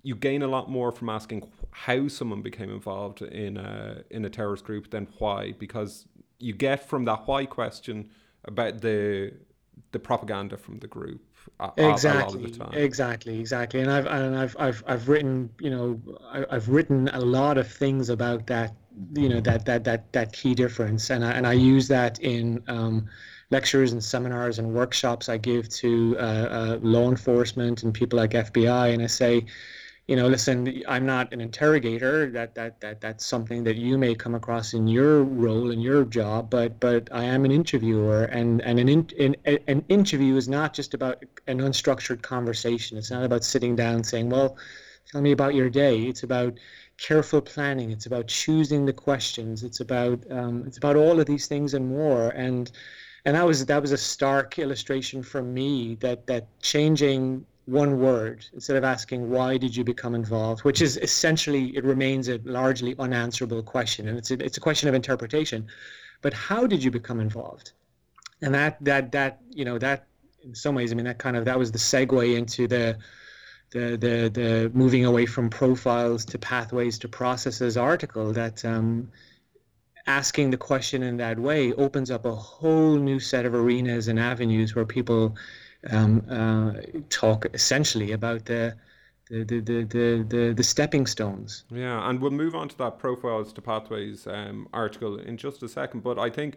you gain a lot more from asking how someone became involved in a in a terrorist group than why, because you get from that why question about the the propaganda from the group exactly exactly exactly. And i've and i've i've, I've written you know I, have written a lot of things about that you know that that that that key difference. And i and i use that in um, lectures and seminars and workshops i give to uh, uh, law enforcement and people like fbi and i say you know, listen, I'm not an interrogator. That that that that's something that you may come across in your role in your job. But but I am an interviewer, and and an in, an interview is not just about an unstructured conversation. It's not about sitting down saying, well, tell me about your day. It's about careful planning. It's about choosing the questions. It's about um, it's about all of these things and more. And and that was that was a stark illustration for me that that changing one word instead of asking why did you become involved? which is essentially it remains a largely unanswerable question and it's a, it's a question of interpretation. But how did you become involved? And that that that you know that in some ways i mean that kind of that was the segue into the the the, the moving away from profiles to pathways to processes article that um, asking the question in that way opens up a whole new set of arenas and avenues where people um, uh, talk essentially about the the, the, the, the, the stepping stones. Yeah, and we'll move on to that profiles to pathways um, article in just a second. But I think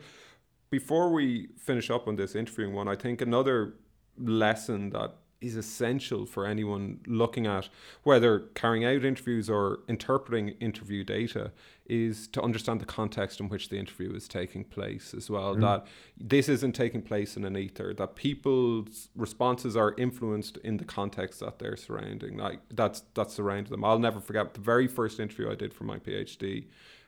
before we finish up on this interviewing one, I think another lesson that is essential for anyone looking at whether carrying out interviews or interpreting interview data is to understand the context in which the interview is taking place as well. Mm. That this isn't taking place in an ether. That people's responses are influenced in the context that they're surrounding. Like that's that's surrounding them. I'll never forget the very first interview I did for my PhD.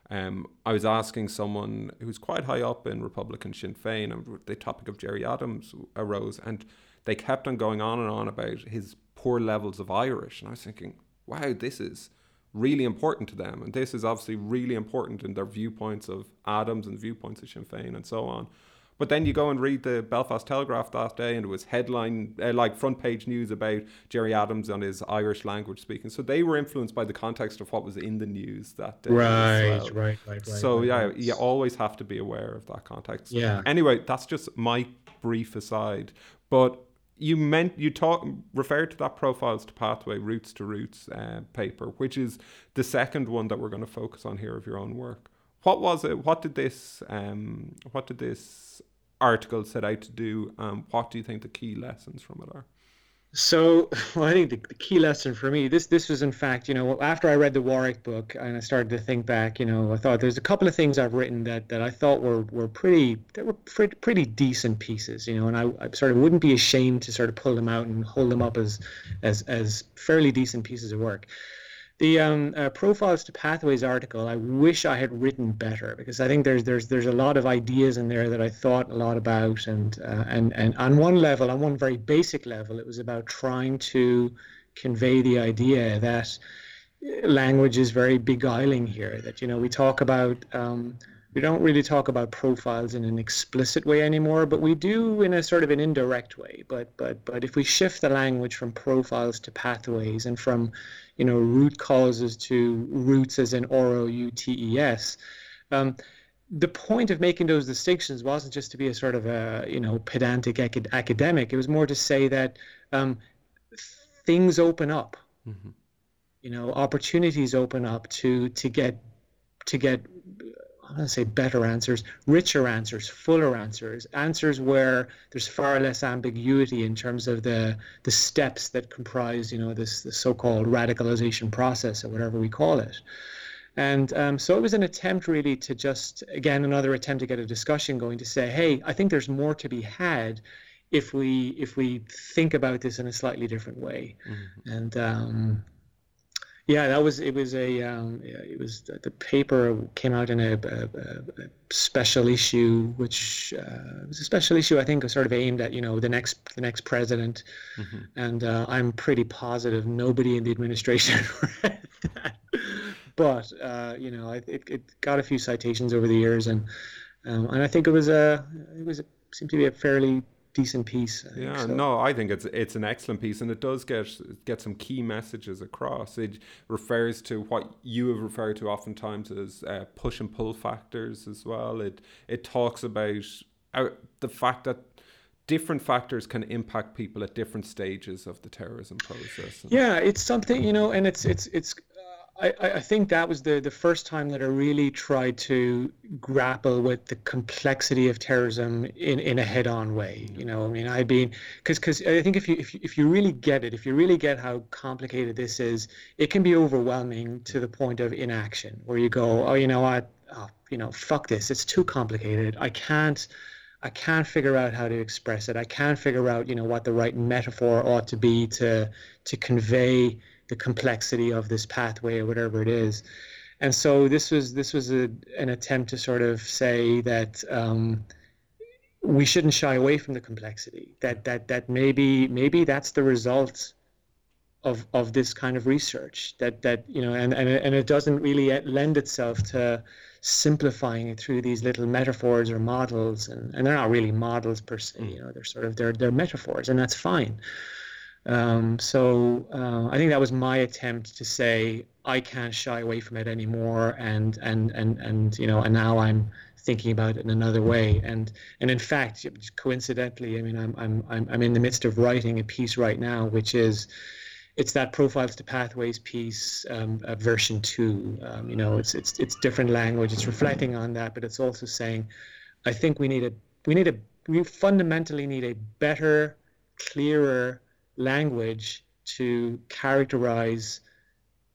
Um, I was asking someone who's quite high up in Republican Sinn Féin, and the topic of Gerry Adams arose, and they kept on going on and on about his poor levels of Irish, and I was thinking, wow, this is really important to them, and this is obviously really important in their viewpoints of Adams and viewpoints of Sinn Féin and so on. But then you go and read the Belfast Telegraph that day, and it was headline, uh, like front page news about Gerry Adams and his Irish language speaking. So they were influenced by the context of what was in the news that day. Right, well. right, right, right. So right, yeah, right. you always have to be aware of that context. Yeah. Anyway, that's just my brief aside. But you meant you talk referred to that profiles to pathway roots to roots uh, paper which is the second one that we're going to focus on here of your own work. What was it what did this um, what did this article set out to do um, what do you think the key lessons from it are so, well, I think the, the, key lesson for me, this this was in fact, you know, after I read the Warrick book and I started to think back, you know, I thought there's a couple of things I've written that, that I thought were, were pretty, that were pretty, pretty decent pieces, you know, and I, I sort of wouldn't be ashamed to sort of pull them out and hold them up as, as, as fairly decent pieces of work. The um, uh, profiles to pathways article, I wish I had written better because I think there's there's there's a lot of ideas in there that I thought a lot about, and uh, and and on one level, on one very basic level, it was about trying to convey the idea that language is very beguiling here. That you know we talk about. Um, we don't really talk about profiles in an explicit way anymore, but we do in a sort of an indirect way. But but but if we shift the language from profiles to pathways and from you know, root causes to roots as in R-O-U-T-E-S. Um, the point of making those distinctions wasn't just to be a sort of a, you know, pedantic acad- academic. It was more to say that um, things open up. Mm-hmm. You know, opportunities open up to to get to get I want to say better answers, richer answers, fuller answers, answers where there's far less ambiguity in terms of the the steps that comprise, you know, this, this so-called radicalization process or whatever we call it. And um, so it was an attempt really to just, again, another attempt to get a discussion going to say, hey, I think there's more to be had if we if we think about this in a slightly different way. Mm-hmm. And um, yeah, that was it. Was a um, it was the paper came out in a, a, a special issue, which uh, was a special issue I think sort of aimed at you know the next the next president, mm-hmm. and uh, I'm pretty positive nobody in the administration read that. But uh, you know, it, it got a few citations over the years, and um, and I think it was a it was a, seemed to be a fairly decent piece. I yeah, so. no, I think it's it's an excellent piece, and it does get get some key messages across. It refers to what you have referred to oftentimes as uh, push and pull factors as well. It it talks about uh, the fact that different factors can impact people at different stages of the terrorism process. Yeah, it's something you know, and it's it's it's I, I think that was the, the first time that I really tried to grapple with the complexity of terrorism in, in a head-on way. You know, I mean, I've been because because I think if you, if you if you really get it, if you really get how complicated this is, it can be overwhelming to the point of inaction, where you go, oh, you know what, oh, you know, fuck this, it's too complicated. I can't. I can't figure out how to express it. I can't figure out, you know, what the right metaphor ought to be to to convey the complexity of this pathway or whatever it is. And so this was this was a, an attempt to sort of say that um, we shouldn't shy away from the complexity. That that that maybe maybe that's the result of of this kind of research. That that you know, and and and it doesn't really lend itself to simplifying it through these little metaphors or models, and, and they're not really models per se. You know, they're sort of they're they're metaphors, and that's fine. Um, so uh, I think that was my attempt to say I can't shy away from it anymore, and and and and you know, and now I'm thinking about it in another way. And and in fact, coincidentally, I mean, I'm I'm I'm I'm in the midst of writing a piece right now, which is it's that profiles to pathways piece um, uh, version two. Um, you know, it's it's it's different language. It's reflecting on that, but it's also saying, I think we need a we need a we fundamentally need a better, clearer language to characterize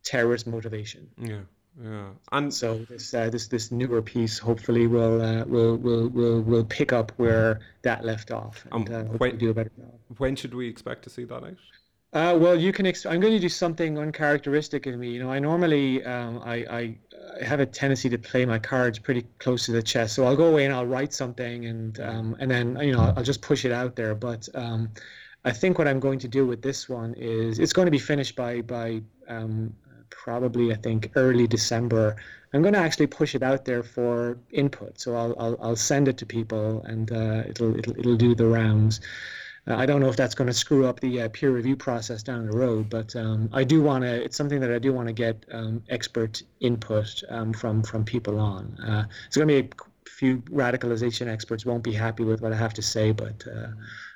terrorist motivation. Yeah. Yeah, and so this uh, this this newer piece hopefully will uh, will will will will pick up where that left off and um, uh, when, do a better job. When should we expect to see that out? Uh, well, you can. Ex- I'm going to do something uncharacteristic in me. You know, I normally um, I, I I have a tendency to play my cards pretty close to the chest. So I'll go away and I'll write something and um, and then you know I'll just push it out there. But um, I think what I'm going to do with this one is it's going to be finished by by um, probably I think early December. I'm going to actually push it out there for input. So I'll I'll, I'll send it to people and uh, it'll it'll it'll do the rounds. Uh, I don't know if that's going to screw up the uh, peer review process down the road, but um, I do want to. It's something that I do want to get um, expert input um, from from people on. Uh, it's going to be a few radicalization experts won't be happy with what I have to say, but uh,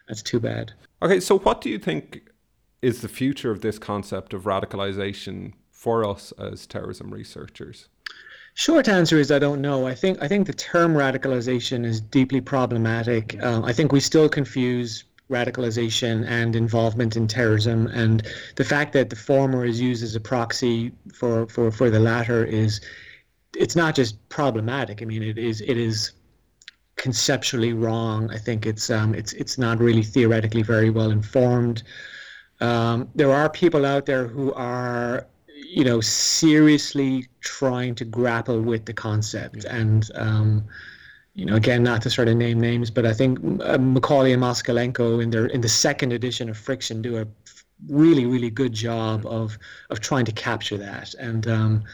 that's too bad. Okay, so what do you think is the future of this concept of radicalization for us as terrorism researchers? Short answer is I don't know. I think I think the term radicalization is deeply problematic. Um, I think we still confuse radicalization and involvement in terrorism, and the fact that the former is used as a proxy for for for the latter is it's not just problematic. I mean, it is it is conceptually wrong. I think it's um, it's it's not really theoretically very well informed. Um, there are people out there who are, you know, seriously trying to grapple with the concept, and um, you know, again, not to sort of name names, but I think uh, McCauley and Moskalenko in their in the second edition of Friction do a really really good job of of trying to capture that and. Um,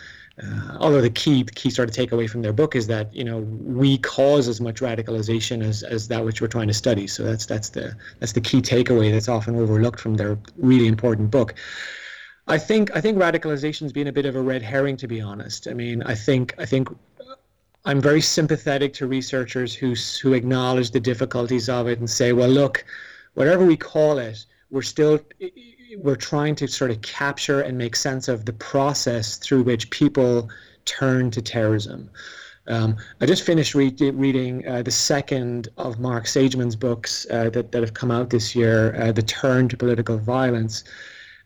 uh, although the key the key sort of takeaway from their book is that you know we cause as much radicalization as, as that which we're trying to study. So that's that's the that's the key takeaway that's often overlooked from their really important book. I think I think radicalization has been a bit of a red herring, to be honest. I mean, I think I think I'm very sympathetic to researchers who who acknowledge the difficulties of it and say, well, look, whatever we call it, we're still we're trying to sort of capture and make sense of the process through which people turn to terrorism. Um, I just finished re- reading uh, the second of Mark Sageman's books uh, that, that have come out this year, uh, The Turn to Political Violence.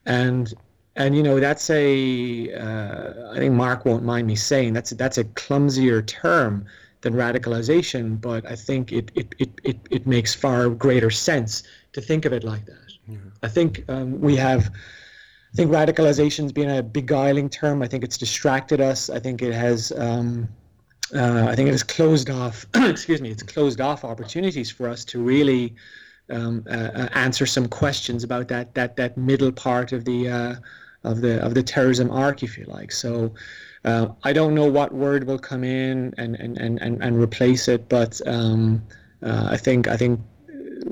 And, and you know, that's a uh, I think Mark won't mind me saying, that's, that's a clumsier term than radicalization, but I think it, it, it, it, it makes far greater sense to think of it like that. Yeah. I think um, we have. I think radicalization's been a beguiling term. I think it's distracted us. I think it has. Um, uh, I think it has closed off. excuse me. It's closed off opportunities for us to really um, uh, uh, answer some questions about that that that middle part of the uh, of the of the terrorism arc, if you like. So. Uh, I don't know what word will come in and, and, and, and, and replace it, but um, uh, I think I think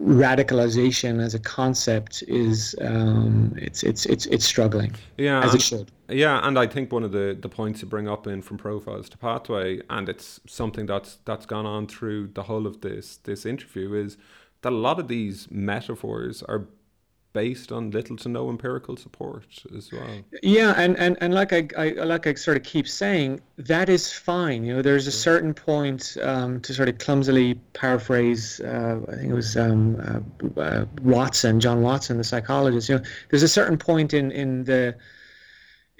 radicalization as a concept is um, it's it's it's it's struggling. Yeah, as and, it should. Yeah, and I think one of the the points you bring up in from profiles to pathway, and it's something that's that's gone on through the whole of this this interview is that a lot of these metaphors are based on little to no empirical support as well. Yeah, and, and, and like I, I like I sort of keep saying, that is fine. You know, there's a certain point um, to sort of clumsily paraphrase. Uh, I think it was um, uh, uh, Watson, John Watson, the psychologist. You know, there's a certain point in in the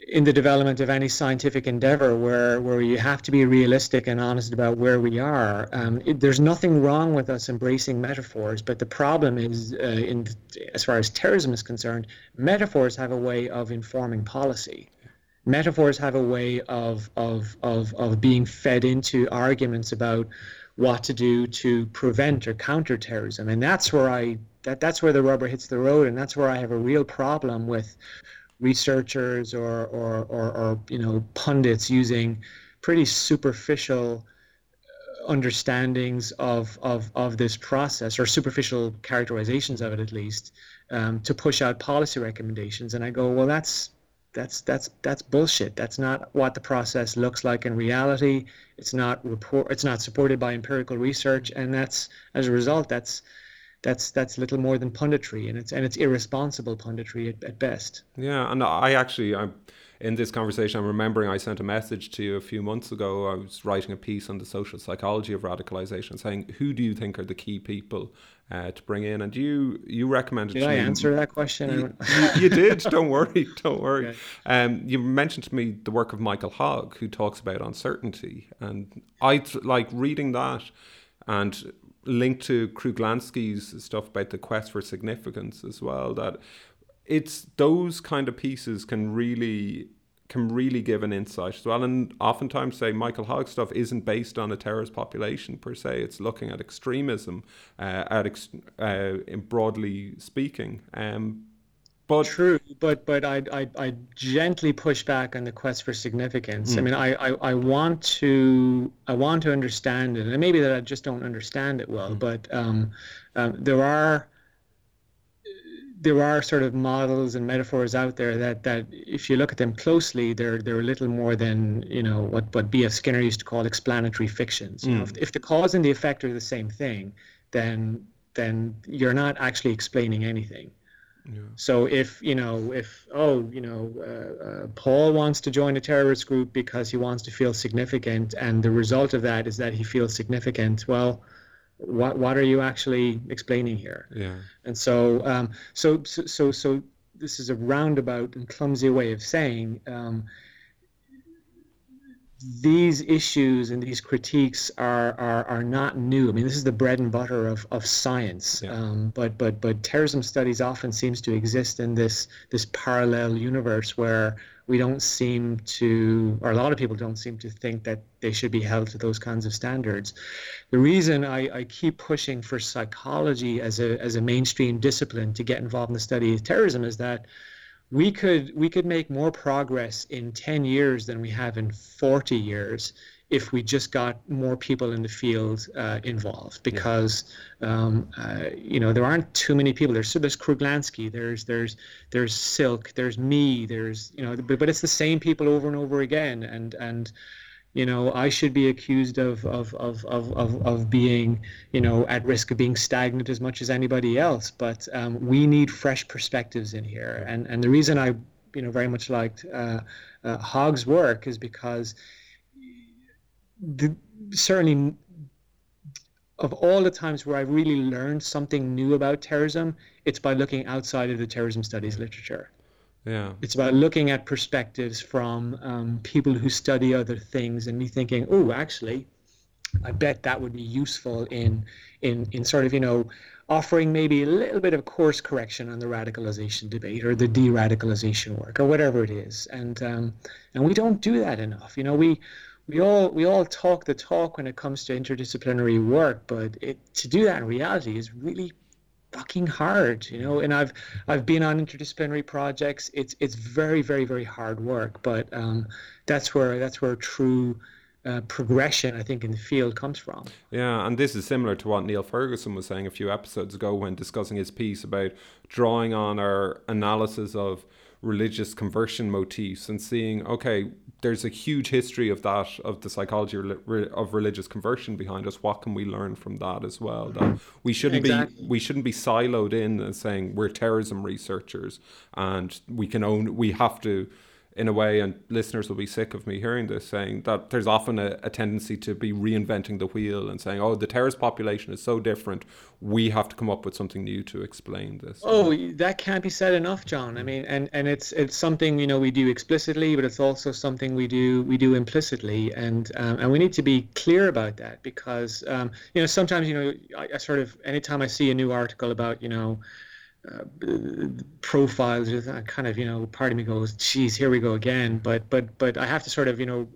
in the development of any scientific endeavor where, where you have to be realistic and honest about where we are. Um, it, there's nothing wrong with us embracing metaphors, but the problem is, uh, in as far as terrorism is concerned, metaphors have a way of informing policy. Metaphors have a way of, of, of, of being fed into arguments about what to do to prevent or counter terrorism. And that's where I that, that's where the rubber hits the road, and that's where I have a real problem with researchers or, or, or, or you know pundits using pretty superficial uh, understandings of, of, of this process or superficial characterizations of it at least um, to push out policy recommendations. And i go well that's that's that's that's bullshit. That's not what the process looks like in reality. It's not report it's not supported by empirical research. And that's as a result that's that's that's little more than punditry, and it's and it's irresponsible punditry at, at best. Yeah, and I actually I'm in this conversation. I'm remembering I sent a message to you a few months ago. I was writing a piece on the social psychology of radicalization, saying who do you think are the key people uh, to bring in, and you you recommended. Did I me, answer that question? You, you, did. Don't worry. Don't worry. Okay. Um, you mentioned to me the work of Michael Hogg, who talks about uncertainty, and I like reading that and linked to Kruglanski's stuff about the quest for significance as well. That it's those kind of pieces can really can really give an insight as well. And oftentimes, say Michael Hogg stuff isn't based on a terrorist population per se. It's looking at extremism, uh, at ex- uh, broadly speaking. Um, but true, but but I I I gently push back on the quest for significance. Mm. I hmm. mean, I, I I want to I want to understand it, and maybe that I just don't understand it well. Mm. But um, um, there are there are sort of models and metaphors out there that, that if you look at them closely, they're they're a little more than you know what what B.F. Skinner used to call explanatory fictions. You know, if, hmm. if the cause and the effect are the same thing, then then you're not actually explaining anything. So if you know if oh you know uh, uh, Paul wants to join a terrorist group because he wants to feel significant, and the result of that is that he feels significant. Well, what what are you actually explaining here? Yeah. And so um, so so so so this is a roundabout and clumsy way of saying. Um, these issues and these critiques are, are are not new. I mean, this is the bread and butter of, of science. Yeah. Um, but but but terrorism studies often seems to exist in this this parallel universe where we don't seem to, or a lot of people don't seem to think that they should be held to those kinds of standards. The reason I, I keep pushing for psychology as a as a mainstream discipline to get involved in the study of terrorism is that we could we could make more progress in 10 years than we have in 40 years if we just got more people in the field uh, involved because um, uh, you know there aren't too many people. There's there's Kruglanski there's there's there's Silke there's me there's you know but, but it's the same people over and over again. And and you know i should be accused of of, of, of, of, of being you know at risk of being stagnant as much as anybody else. But um, we need fresh perspectives in here. And and the reason i you know very much liked uh, uh, Hogg's work is because the, certainly of all the times where I've really learned something new about terrorism, it's by looking outside of the terrorism studies literature. Yeah. It's about looking at perspectives from um, people who study other things and me thinking, oh, actually, I bet that would be useful in, in, in sort of, you know, offering maybe a little bit of course correction on the radicalization debate or the de-radicalization work or whatever it is. And, um, and we don't do that enough. You know, we, we all we all talk the talk when it comes to interdisciplinary work, but it, to do that in reality is really fucking hard, you know. And I've I've been on interdisciplinary projects. It's it's very very very hard work, but um, that's where that's where true uh, progression I think in the field comes from. Yeah, and this is similar to what Neil Ferguson was saying a few episodes ago when discussing his piece about drawing on our analysis of religious conversion motifs and seeing okay there's a huge history of that of the psychology of religious conversion behind us what can we learn from that as well that we shouldn't exactly. be we shouldn't be siloed in and saying we're terrorism researchers and we can own we have to in a way, and listeners will be sick of me hearing this, saying that there's often a, a, tendency to be reinventing the wheel and saying, oh, the terrorist population is so different, we have to come up with something new to explain this. Oh, that can't be said enough, John. I mean, and, and it's it's something you know we do explicitly, but it's also something we do we do implicitly, and um, and we need to be clear about that because um, you know sometimes you know I, I sort of anytime I see a new article about you know uh, profiles that kind of you know part of me goes geez here we go again. But but but i have to sort of you know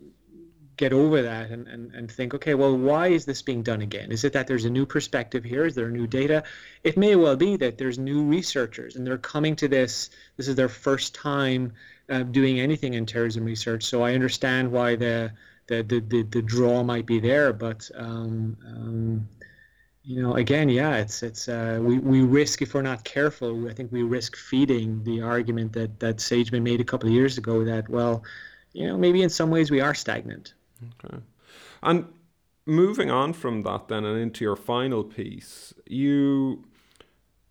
get over that and, and, and think okay well why is this being done again? Is it that there's a new perspective here? Is there new data? It may well be that there's new researchers and they're coming to this this is their first time uh, doing anything in terrorism research. So i understand why the the, the, the, the draw might be there but um, um, you know, again, yeah, it's it's uh, we we risk if we're not careful. I think we risk feeding the argument that that Sageman made a couple of years ago that well, you know, maybe in some ways we are stagnant. Okay, and moving on from that then and into your final piece, you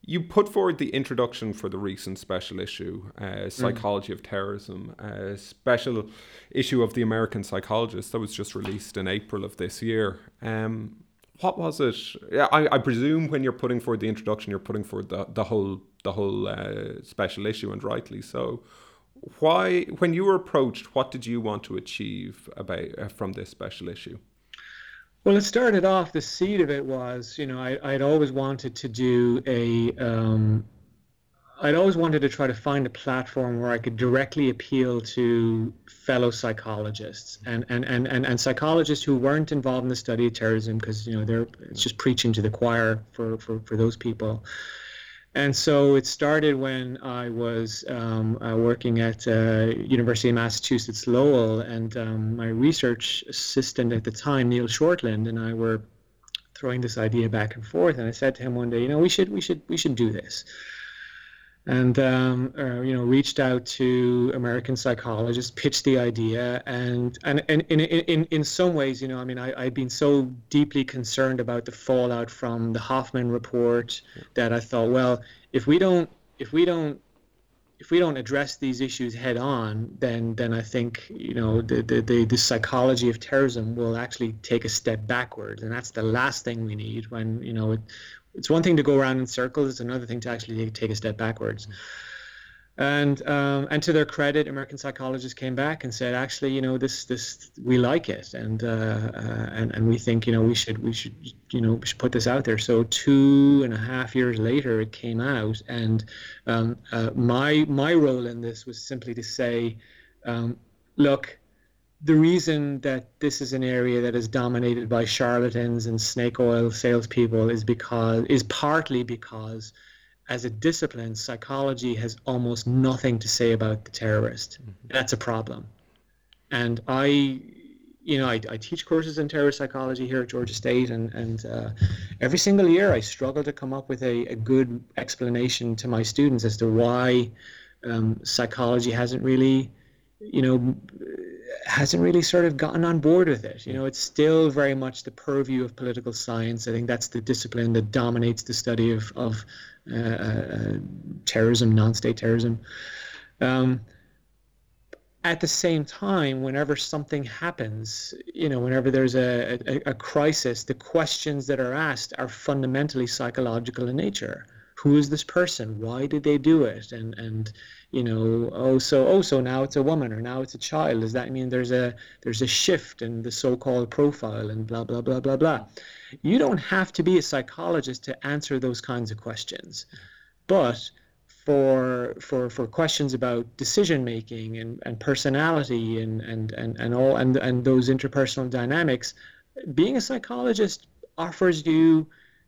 you put forward the introduction for the recent special issue, uh, mm. Psychology mm. of Terrorism, a special issue of the American Psychologist that was just released in April of this year. Um, what was it? Yeah, I, I presume when you're putting forward the introduction, you're putting forward the, the whole the whole uh, special issue, and rightly so. Why, when you were approached, what did you want to achieve about uh, from this special issue? Well, it started off. The seed of it was, you know, I, I'd always wanted to do a um, I'd always wanted to try to find a platform where I could directly appeal to fellow psychologists and, and, and, and, and psychologists who weren't involved in the study of terrorism because you know they're it's just preaching to the choir for, for, for those people. And so it started when I was um, uh, working at uh, University of Massachusetts Lowell, and um, my research assistant at the time, Neil Shortland, and I were throwing this idea back and forth. And I said to him one day, you know, we should we should we should do this and um, uh, you know reached out to American psychologists, pitched the idea, and and, and in, in in some ways, you know, I mean, I I'd been so deeply concerned about the fallout from the Hoffman report that I thought, well, if we don't if we don't if we don't address these issues head on, then then I think you know the, the, the, the, psychology of terrorism will actually take a step backwards, and that's the last thing we need when you know it, it's one thing to go around in circles; it's another thing to actually take a step backwards. And um, and to their credit, American psychologists came back and said, actually, you know, this this we like it, and uh, uh, and and we think, you know, we should we should you know should put this out there. So two and a half years later, it came out, and um, uh, my my role in this was simply to say, um, look, the reason that this is an area that is dominated by charlatans and snake oil salespeople is because is partly because as a discipline, psychology has almost nothing to say about the terrorist. Mm-hmm. That's a problem. And I, you know, I, I, teach courses in terror psychology here at Georgia State, and and uh, every single year I struggle to come up with a, a good explanation to my students as to why um, psychology hasn't really, you know hasn't really sort of gotten on board with it. You know, it's still very much the purview of political science. I think that's the discipline that dominates the study of, of uh, uh, terrorism, non-state terrorism. Um, at the same time, whenever something happens, you know, whenever there's a, a, a crisis, the questions that are asked are fundamentally psychological in nature. Who is this person? Why did they do it? And and you know oh so oh so now it's a woman or now it's a child. Does that mean there's a there's a shift in the so-called profile and blah blah blah blah blah? You don't have to be a psychologist to answer those kinds of questions. But for for for questions about decision making and, and personality and, and and and all and and those interpersonal dynamics being a psychologist offers you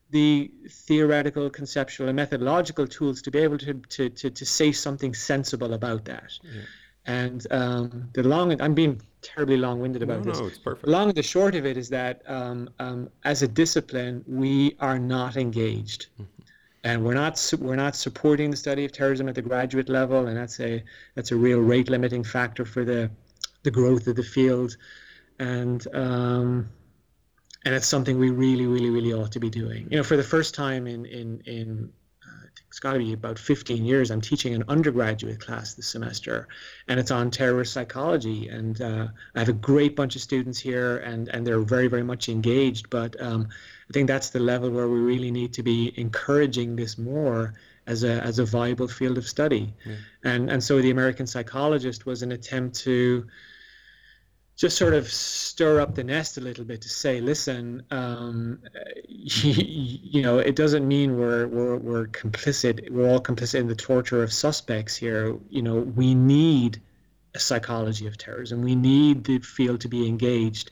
the theoretical, conceptual, and methodological tools to be able to, to, to, to say something sensible about that. Yeah. And um, the long, I'm being terribly long-winded about no, this. No, it's perfect. Long and the short of it is that um, um, as a discipline, we are not engaged. Mm-hmm. And we're not we're not supporting the study of terrorism at the graduate level, and that's a that's a real rate limiting factor for the the growth of the field, and um, and it's something we really really really ought to be doing. You know, for the first time in in in it's got to be about 15 years. I'm teaching an undergraduate class this semester, and it's on terrorist psychology. And uh, I have a great bunch of students here, and, and they're very, very much engaged. But um, I think that's the level where we really need to be encouraging this more as a, as a viable field of study. Yeah. And, and so the American psychologist was an attempt to just sort of stir up the nest a little bit to say, listen, um, you, know, it doesn't mean we're, we're, we're complicit, we're all complicit in the torture of suspects here. You know, we need a psychology of terrorism. We need the field to be engaged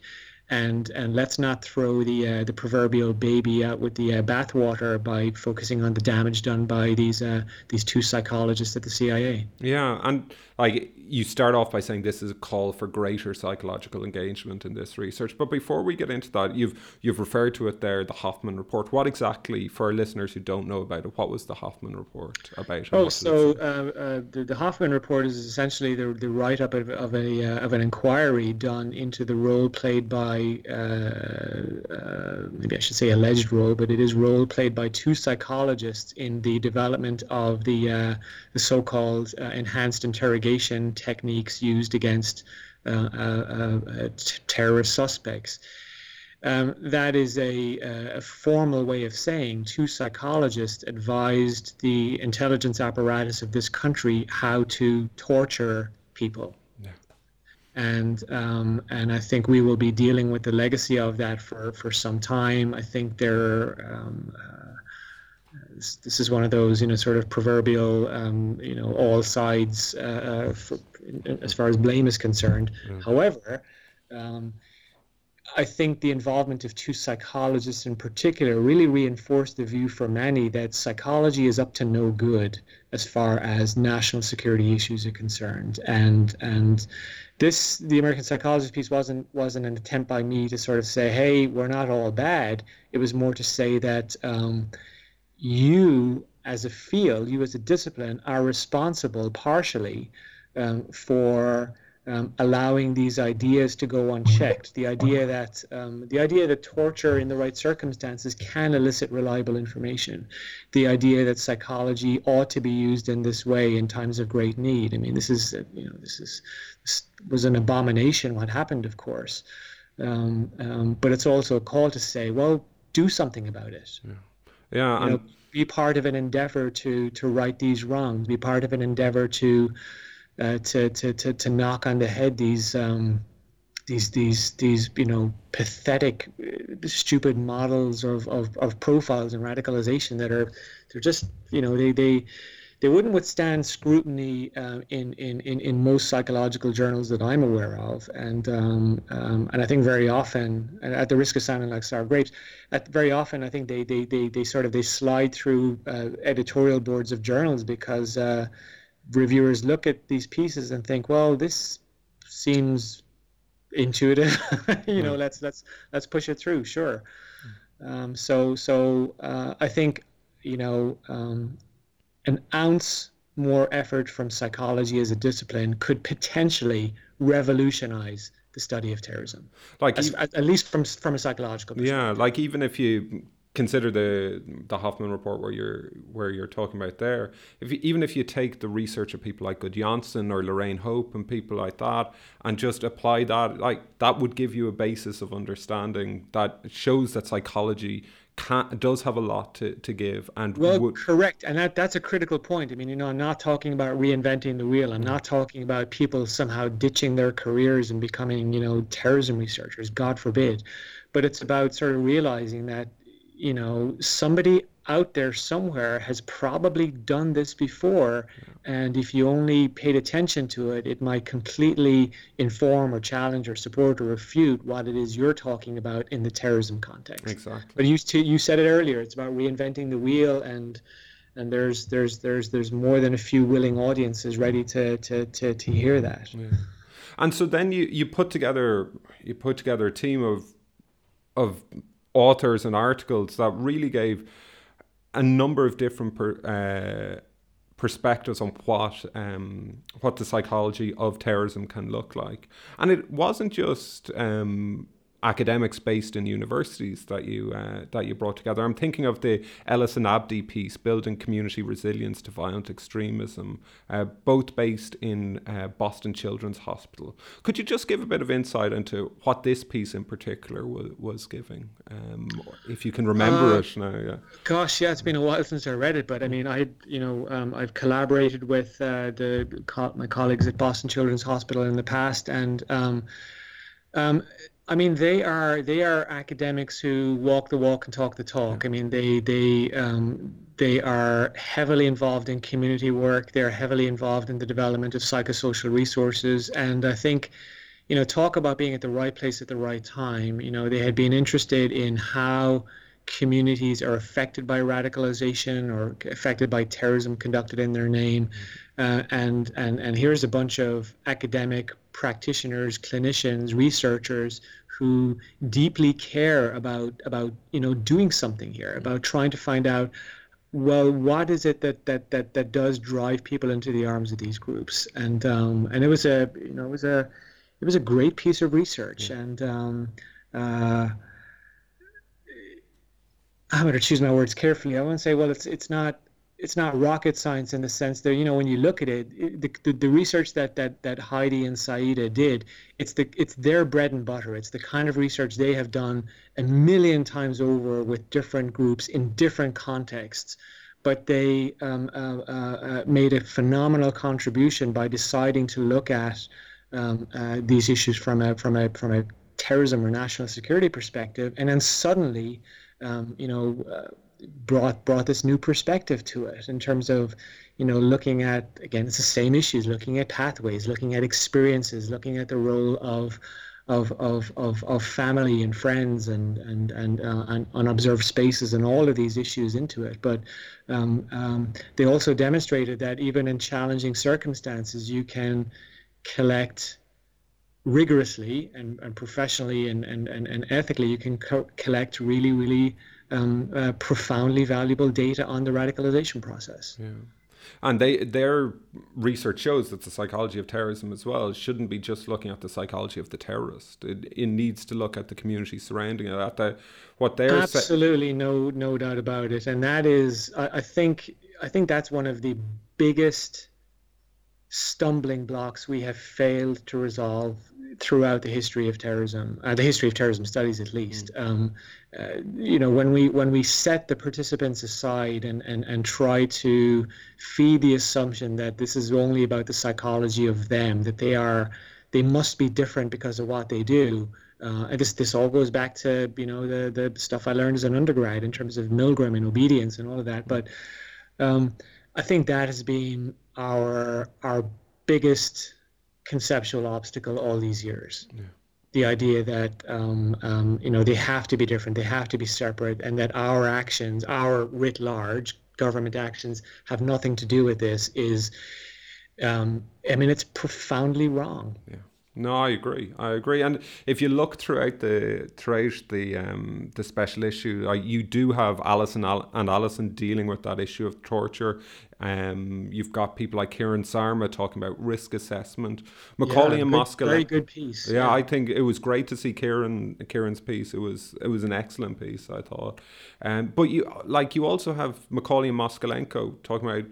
and and let's not throw the uh, the proverbial baby out with the uh, bathwater by focusing on the damage done by these uh, these two psychologists at the CIA. Yeah, and like you start off by saying this is a call for greater psychological engagement in this research. But before we get into that, you've you've referred to it there, the Hoffman report. What exactly, for our listeners who don't know about it, what was the Hoffman report about? Oh, so uh, uh, the, the Hoffman report is essentially the, the write up of, of a uh, of an inquiry done into the role played by uh, uh, maybe I should say alleged role, but it is role played by two psychologists in the development of the uh, the so-called enhanced interrogation techniques used against uh, uh, uh, t- terrorist suspects. Um, that is a, a, formal way of saying two psychologists advised the intelligence apparatus of this country how to torture people. And um, and I think we will be dealing with the legacy of that for, for some time. I think there um, this, this, is one of those, you know, sort of proverbial, um, you know, all sides uh, uh for, as far as blame is concerned. Mm. However, um, I think the involvement of two psychologists in particular really reinforced the view for many that psychology is up to no good as far as national security issues are concerned. And and this the American psychologist piece wasn't wasn't an attempt by me to sort of say, hey, we're not all bad. It was more to say that. Um, you as a field, you as a discipline, are responsible partially um, for um, allowing these ideas to go unchecked. The idea that um, the idea that torture in the right circumstances can elicit reliable information. The idea that psychology ought to be used in this way in times of great need. I mean, this is you know this is was an abomination. What happened, of course, um, um, but it's also a call to say, well, do something about it. Yeah. Yeah, know, be part of an endeavor to to right these wrongs. Be part of an endeavor to uh, to, to to to knock on the head these um, these these these you know pathetic, uh, stupid models of, of of profiles and radicalization that are they're just you know they they they wouldn't withstand scrutiny uh, in, in, in, in most psychological journals that I'm aware of. And um, um, and I think very often, at the risk of sounding like sour grapes, at very often I think they, they, they, they sort of they slide through uh, editorial boards of journals because uh, reviewers look at these pieces and think, well, this seems intuitive. you know, let's let's let's push it through. Sure. Um, so so uh, I think you know um, an ounce more effort from psychology as a discipline could potentially revolutionize the study of terrorism. Like as, at least from from a psychological perspective. Yeah, like even if you consider the the Hoffman report where you're where you're talking about there, if you, even if you take the research of people like Gudjonsson or Lorraine Hope and people like that and just apply that, like that would give you a basis of understanding that shows that psychology can, does have a lot to, to give and well would... correct. And that that's a critical point. I mean you know i'm not talking about reinventing the wheel. I'm not talking about people somehow ditching their careers and becoming you know terrorism researchers god forbid. But it's about sort of realizing that you know somebody out there somewhere has probably done this before. And if you only paid attention to it, it might completely inform or challenge or support or refute what it is you're talking about in the terrorism context. Exactly. But you, you said it earlier, it's about reinventing the wheel and and there's there's there's there's more than a few willing audiences ready to to to, to hear that. Yeah. And so then you, you put together you put together a team of of authors and articles that really gave a number of different per, uh, perspectives on what um, what the psychology of terrorism can look like, and it wasn't just um, academics based in universities that you uh, that you brought together. I'm thinking of the Ellis and Abdi piece, building community resilience to violent extremism, uh, both based in uh, Boston Children's Hospital. Could you just give a bit of insight into what this piece in particular was, was giving, um, if you can remember uh, it now? Yeah. Gosh, yeah, it's been a while since I read it, but I mean, I you know um, I've collaborated with uh, the my colleagues at Boston Children's Hospital in the past, and um, um, I mean, they are they are academics who walk the walk and talk the talk. I mean, they they um, they are heavily involved in community work. They're heavily involved in the development of psychosocial resources, and I think, you know, talk about being at the right place at the right time. You know, they had been interested in how communities are affected by radicalization or affected by terrorism conducted in their name. Uh, and, and, and here's a bunch of academic practitioners, clinicians, researchers who deeply care about, about you know, doing something here, about trying to find out well, what is it that, that, that, that does drive people into the arms of these groups? And um, and it was a you know it was a it was a great piece of research, and um, uh, I'm going to choose my words carefully. I won't say, well, it's it's not it's not rocket science in the sense that you know when you look at it, it the, the, the research that that that Heidi and Saida did, it's the it's their bread and butter. It's the kind of research they have done a million times over with different groups in different contexts. But they um, uh, uh, uh made a phenomenal contribution by deciding to look at um, uh, these issues from a from a from a terrorism or national security perspective, and then suddenly um, you know, uh, brought brought this new perspective to it in terms of, you know, looking at again, it's the same issues, looking at pathways, looking at experiences, looking at the role of of, of, of, of family and friends and and and, uh, and unobserved spaces and all of these issues into it. But um, um, they also demonstrated that even in challenging circumstances, you can collect rigorously and, and professionally and, and, and, and ethically, you can co- collect really, really um, uh, profoundly valuable data on the radicalization process. Yeah. And they their research shows that the psychology of terrorism as well shouldn't be just looking at the psychology of the terrorist. It, it needs to look at the community surrounding it, at the what they're absolutely no no doubt about it. And that is, I, I think I think that's one of the biggest stumbling blocks we have failed to resolve throughout the history of terrorism, uh, the history of terrorism studies at least. Mm. Um, uh, you know, when we when we set the participants aside and, and, and try to feed the assumption that this is only about the psychology of them, that they are they must be different because of what they do. Uh, and this this all goes back to you know the the stuff I learned as an undergrad in terms of Milgram and obedience and all of that. But um, I think that has been our our biggest conceptual obstacle all these years. Yeah. The idea that um, um, you know they have to be different, they have to be separate, and that our actions, our writ large government actions, have nothing to do with this is, um, I mean, it's profoundly wrong. Yeah. No, I agree. I agree. And if you look throughout the throughout the um, the special issue, uh, you do have Alison Al- and Alison dealing with that issue of torture. Um, you've got people like Kiran Sarma talking about risk assessment. McCauley yeah, and Moskal. Very good piece. Yeah, yeah, I think it was great to see Kiran Kiran's piece. It was it was an excellent piece. I thought. Um, but you like you also have McCauley and Moskalenko talking about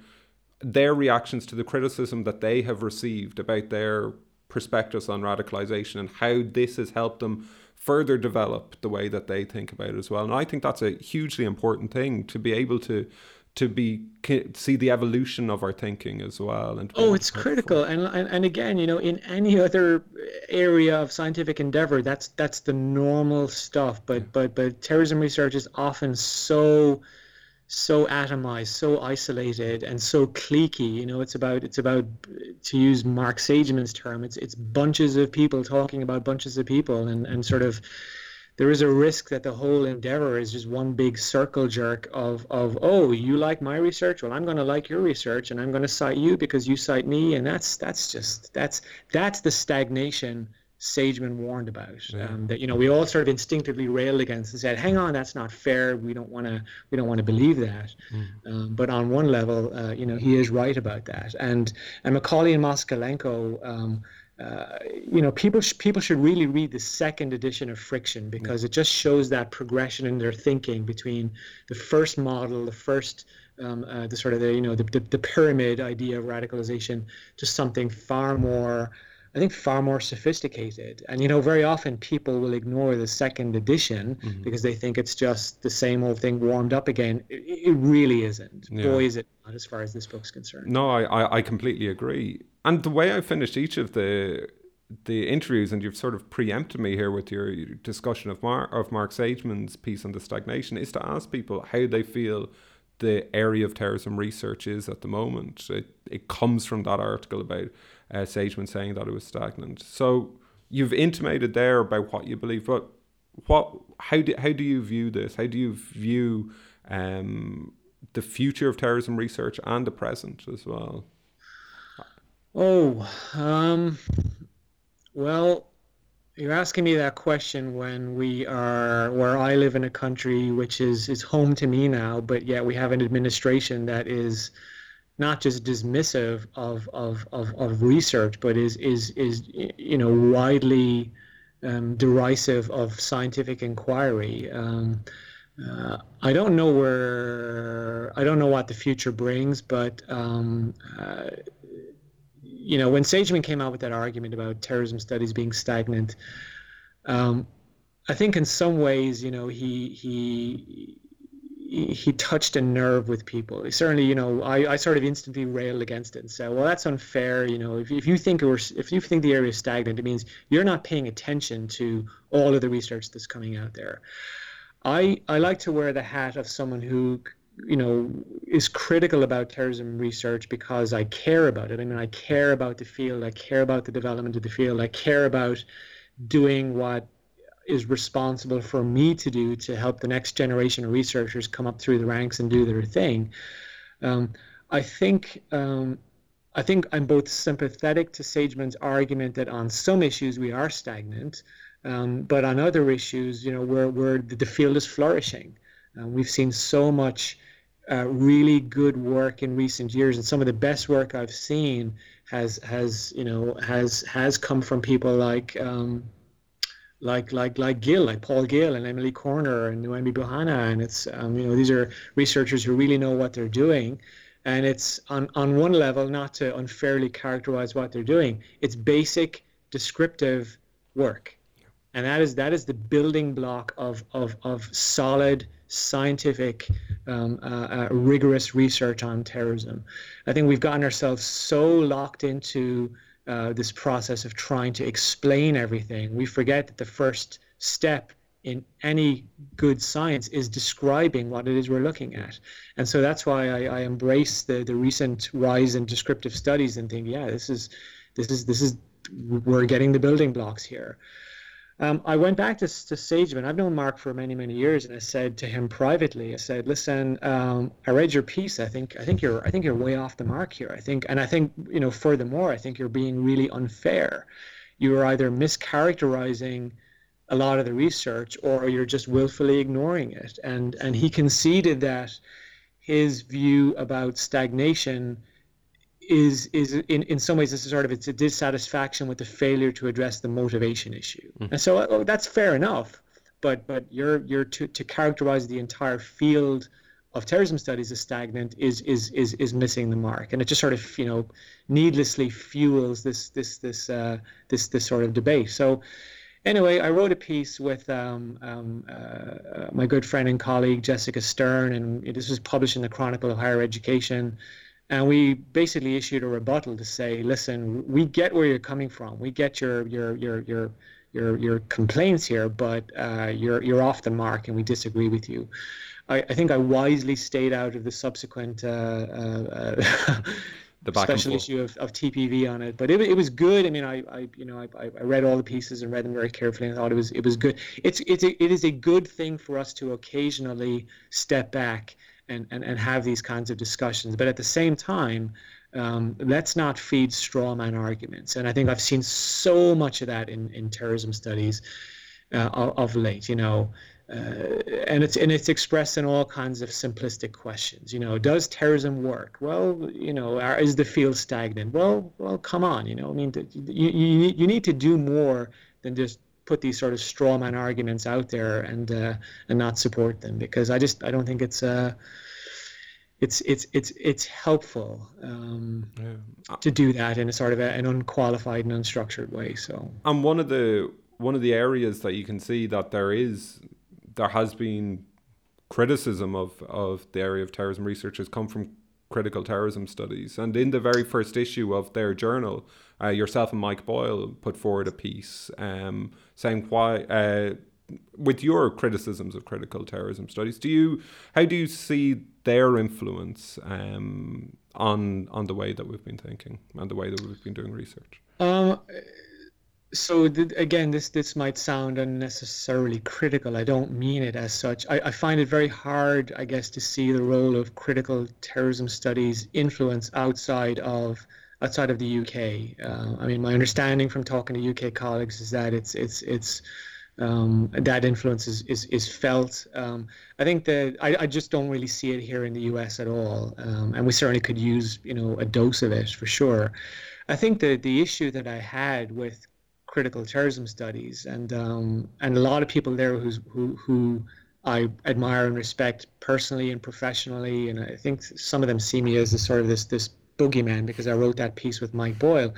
their reactions to the criticism that they have received about their perspectives on radicalization and how this has helped them further develop the way that they think about it as well. And I think that's a hugely important thing to be able to to be see the evolution of our thinking as well and oh it's critical and, and and again you know in any other area of scientific endeavor that's that's the normal stuff but yeah. but but terrorism research is often so so atomized, so isolated, and so cliquey. You know, it's about it's about to use Mark Sageman's term. It's it's bunches of people talking about bunches of people, and and sort of there is a risk that the whole endeavor is just one big circle jerk of of oh you like my research well i'm going to like your research and i'm going to cite you because you cite me and that's that's just that's that's the stagnation Sageman warned about. Yeah. Um, that you know we all sort of instinctively railed against and said, "Hang on, that's not fair. We don't want to. We don't want to believe that." Mm. Um, but on one level, uh, you know, he is right about that. And and McCauley and Moskalenko. Um, uh, you know, people sh- people should really read the second edition of Friction because yeah. it just shows that progression in their thinking between the first model, the first um, uh, the sort of the you know the, the, the pyramid idea of radicalization, to something far more I think far more sophisticated. And you know, very often people will ignore the second edition mm-hmm. because they think it's just the same old thing warmed up again. It, it really isn't. Yeah. Boy, is it not as far as this book's concerned. No, I, I completely agree. And the way I finished each of the the interviews, and you've sort of preempted me here with your discussion of Mark of Mark Sageman's piece on the stagnation, is to ask people how they feel the area of terrorism research is at the moment. It, it comes from that article about uh, Sageman saying that it was stagnant. So you've intimated there about what you believe, but what how do how do you view this? How do you view um, the future of terrorism research and the present as well? Oh, um, well, you're asking me that question when we are where I live in a country which is is home to me now, but yet we have an administration that is not just dismissive of, of, of, of research, but is, is, is you know, widely um, derisive of scientific inquiry. Um, uh, I don't know where, I don't know what the future brings, but, um, uh, you know, when Sageman came out with that argument about terrorism studies being stagnant, um, I think in some ways, you know, he, he, he touched a nerve with people. Certainly, you know, I, I sort of instantly railed against it and said, well, that's unfair. You know, if, if you think we're, if you think the area is stagnant, it means you're not paying attention to all of the research that's coming out there. I, I like to wear the hat of someone who, you know, is critical about terrorism research because I care about it. I mean, I care about the field. I care about the development of the field. I care about doing what is responsible for me to do to help the next generation of researchers come up through the ranks and do their thing. Um, I think um, I think I'm both sympathetic to Sageman's argument that on some issues we are stagnant, um, but on other issues, you know, where where the field is flourishing. Uh, we've seen so much uh, really good work in recent years, and some of the best work I've seen has has you know has has come from people like um, like like like Gill, like Paul Gill and Emily Corner and Noémie Bouhana, and it's um, you know these are researchers who really know what they're doing, and it's on on one level not to unfairly characterize what they're doing. It's basic descriptive work, and that is that is the building block of of of solid scientific, um, uh, uh, rigorous research on terrorism. I think we've gotten ourselves so locked into uh, this process of trying to explain everything, we forget that the first step in any good science is describing what it is we're looking at. And so that's why I, I embrace the, the recent rise in descriptive studies and think, yeah, this is this is this is we're getting the building blocks here. Um, I went back to, to Sageman. I've known Mark for many, many years, and I said to him privately, I said, "Listen, um, I read your piece. I think, I think you're, I think you're way off the mark here. I think, and I think, you know, furthermore, I think you're being really unfair. You are either mischaracterizing a lot of the research, or you're just willfully ignoring it." And and he conceded that his view about stagnation is is in, in some ways this is sort of it's a dissatisfaction with the failure to address the motivation issue. Mm-hmm. and so oh, that's fair enough but but you're you're to, to characterize the entire field of terrorism studies as stagnant is is is is missing the mark. And it just sort of you know needlessly fuels this this this uh, this this sort of debate. So anyway i wrote a piece with um, um, uh, my good friend and colleague jessica stern and this was published in the chronicle of higher education and we basically issued a rebuttal to say, listen, we get where you're coming from. We get your your your your your, your complaints here, but uh, you're you're off the mark, and we disagree with you. I, I think I wisely stayed out of the subsequent uh, uh, the special issue of, of TPV on it. But it, it was good. I mean, I, I you know I, I read all the pieces and read them very carefully and thought it was it was good. It's it's a, it is a good thing for us to occasionally step back and, and, and have these kinds of discussions. But at the same time, um, let's not feed straw man arguments. And I think I've seen so much of that in, in terrorism studies uh, of, of late. You know, uh, and it's and it's expressed in all kinds of simplistic questions. You know, does terrorism work? Well, you know, are, is the field stagnant? Well, well, come on. You know, I mean, you, you you need to do more than just put these sort of straw man arguments out there and uh, and not support them because I just I don't think it's uh it's it's it's it's helpful um, yeah. to do that in a sort of a, an unqualified and unstructured way. So and one of the one of the areas that you can see that there is there has been criticism of, of the area of terrorism research has come from critical terrorism studies. And in the very first issue of their journal, uh, yourself and Mike Boyle put forward a piece um, saying why, uh, with your criticisms of critical terrorism studies, do you how do you see their influence um, on on the way that we've been thinking and the way that we've been doing research? Um, so th- again, this this might sound unnecessarily critical. I don't mean it as such. I, I, find it very hard, I guess, to see the role of critical terrorism studies influence outside of outside of the UK. Uh, I mean, my understanding from talking to UK colleagues is that it's it's it's um, that influence is is, is felt. Um, I think that I, I just don't really see it here in the US at all, um, and we certainly could use you know a dose of it for sure. I think that the issue that I had with critical terrorism studies, and um, and a lot of people there who's, who who I admire and respect personally and professionally, and I think some of them see me as sort of this this boogeyman because I wrote that piece with Mike Boyle.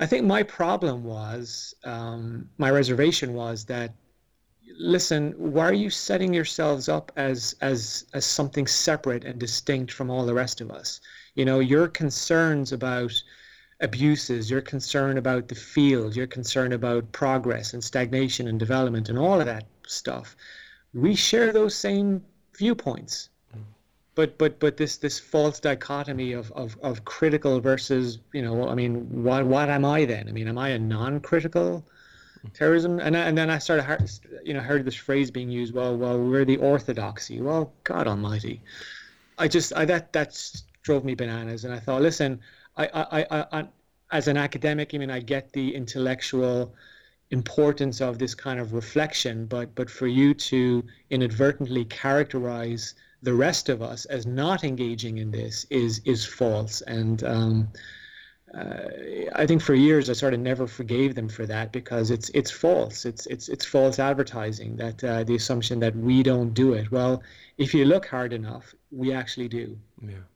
I think my problem was um, my reservation was that listen, why are you setting yourselves up as as as something separate and distinct from all the rest of us? You know, your concerns about abuses, your concern about the field, your concern about progress and stagnation and development and all of that stuff. We share those same viewpoints. Mm. But but but this this false dichotomy of, of, of critical versus you know I mean what what am I then? I mean am I a non-critical mm. terrorism? And and then I started you know heard this phrase being used well well we're the orthodoxy. Well God Almighty. I just I that that drove me bananas. And I thought listen I, I, I, as an academic, I mean, I get the intellectual importance of this kind of reflection, but but for you to inadvertently characterize the rest of us as not engaging in this is is false. And um, uh, I think for years I sort of never forgave them for that because it's it's false. It's it's it's false advertising. That uh, the assumption that we don't do it. Well, if you look hard enough, we actually do. Yeah.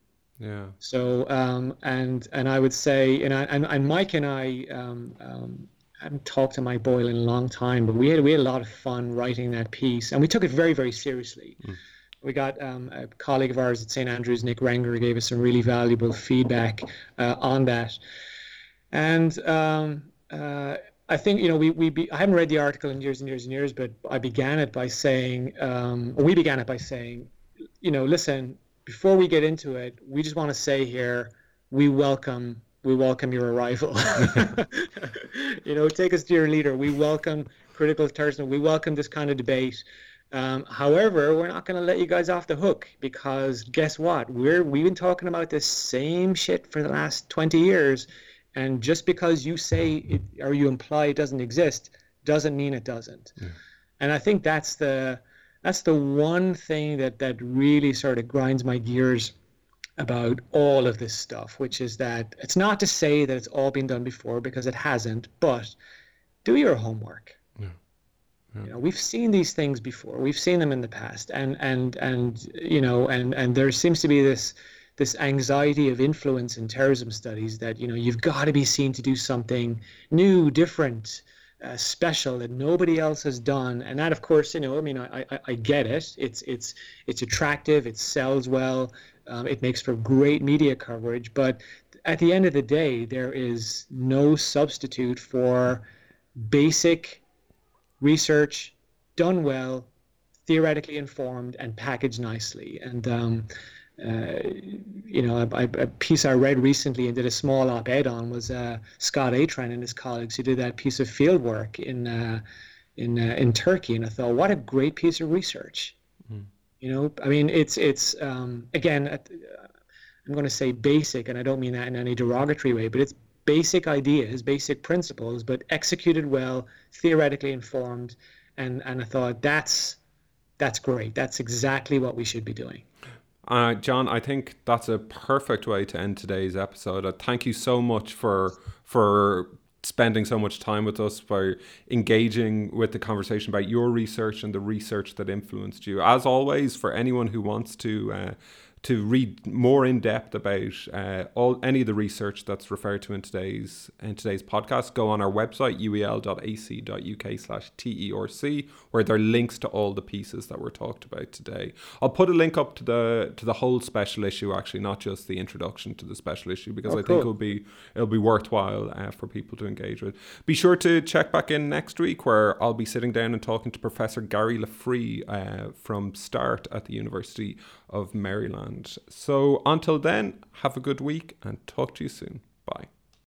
Yeah. So um, and and I would say and I, and, and Mike and I um, um, haven't talked to Mike Boyle in a long time, but we had we had a lot of fun writing that piece, and we took it very very seriously. Mm. We got um, a colleague of ours at St Andrews, Nick Rengger, gave us some really valuable feedback uh, on that, and. Um, uh, I think you know we we be, I haven't read the article in years and years and years, but I began it by saying um, we began it by saying, you know, listen, before we get into it, we just want to say here, we welcome we welcome your arrival. you know, take us to your leader. We welcome critical terrorism. We welcome this kind of debate. Um, however, we're not going to let you guys off the hook because guess what? We're we've been talking about this same shit for the last 20 years, and just because you say it, or you imply it doesn't exist doesn't mean it doesn't. Yeah. And I think that's the that's the one thing that that really sort of grinds my gears about all of this stuff, which is that it's not to say that it's all been done before because it hasn't, but do your homework. Yeah. Yeah. You know, we've seen these things before. We've seen them in the past, and and and you know, and and there seems to be this this anxiety of influence in terrorism studies that you know you've got to be seen to do something new, different, uh, special that nobody else has done. And that of course you know i mean i i, I get it. It's it's it's attractive. It sells well. Um, it makes for great media coverage. But at the end of the day there is no substitute for basic research done well theoretically informed and packaged nicely. And um, uh, you know, a, a, piece I read recently and did a small op-ed on was uh, Scott Atran and his colleagues who did that piece of field work in uh, in uh, in Turkey, and I thought, what a great piece of research. Mm. You know, I mean, it's it's um, again, I'm going to say basic, and I don't mean that in any derogatory way, but it's basic ideas, basic principles, but executed well, theoretically informed, and and I thought that's that's great. That's exactly what we should be doing. Uh, John, I think that's a perfect way to end today's episode. Uh, thank you so much for for spending so much time with us for engaging with the conversation about your research and the research that influenced you. As always, for anyone who wants to uh, to read more in depth about uh, all any of the research that's referred to in today's in today's podcast, go on our website uel.ac.uk/terc, where there are links to all the pieces that were talked about today. I'll put a link up to the to the whole special issue, actually, not just the introduction to the special issue, because oh, I cool. think it'll be it'll be worthwhile uh, for people to engage with. Be sure to check back in next week, where I'll be sitting down and talking to Professor Gary LaFree uh, from START at the University of Maryland. So until then, have a good week and talk to you soon. Bye.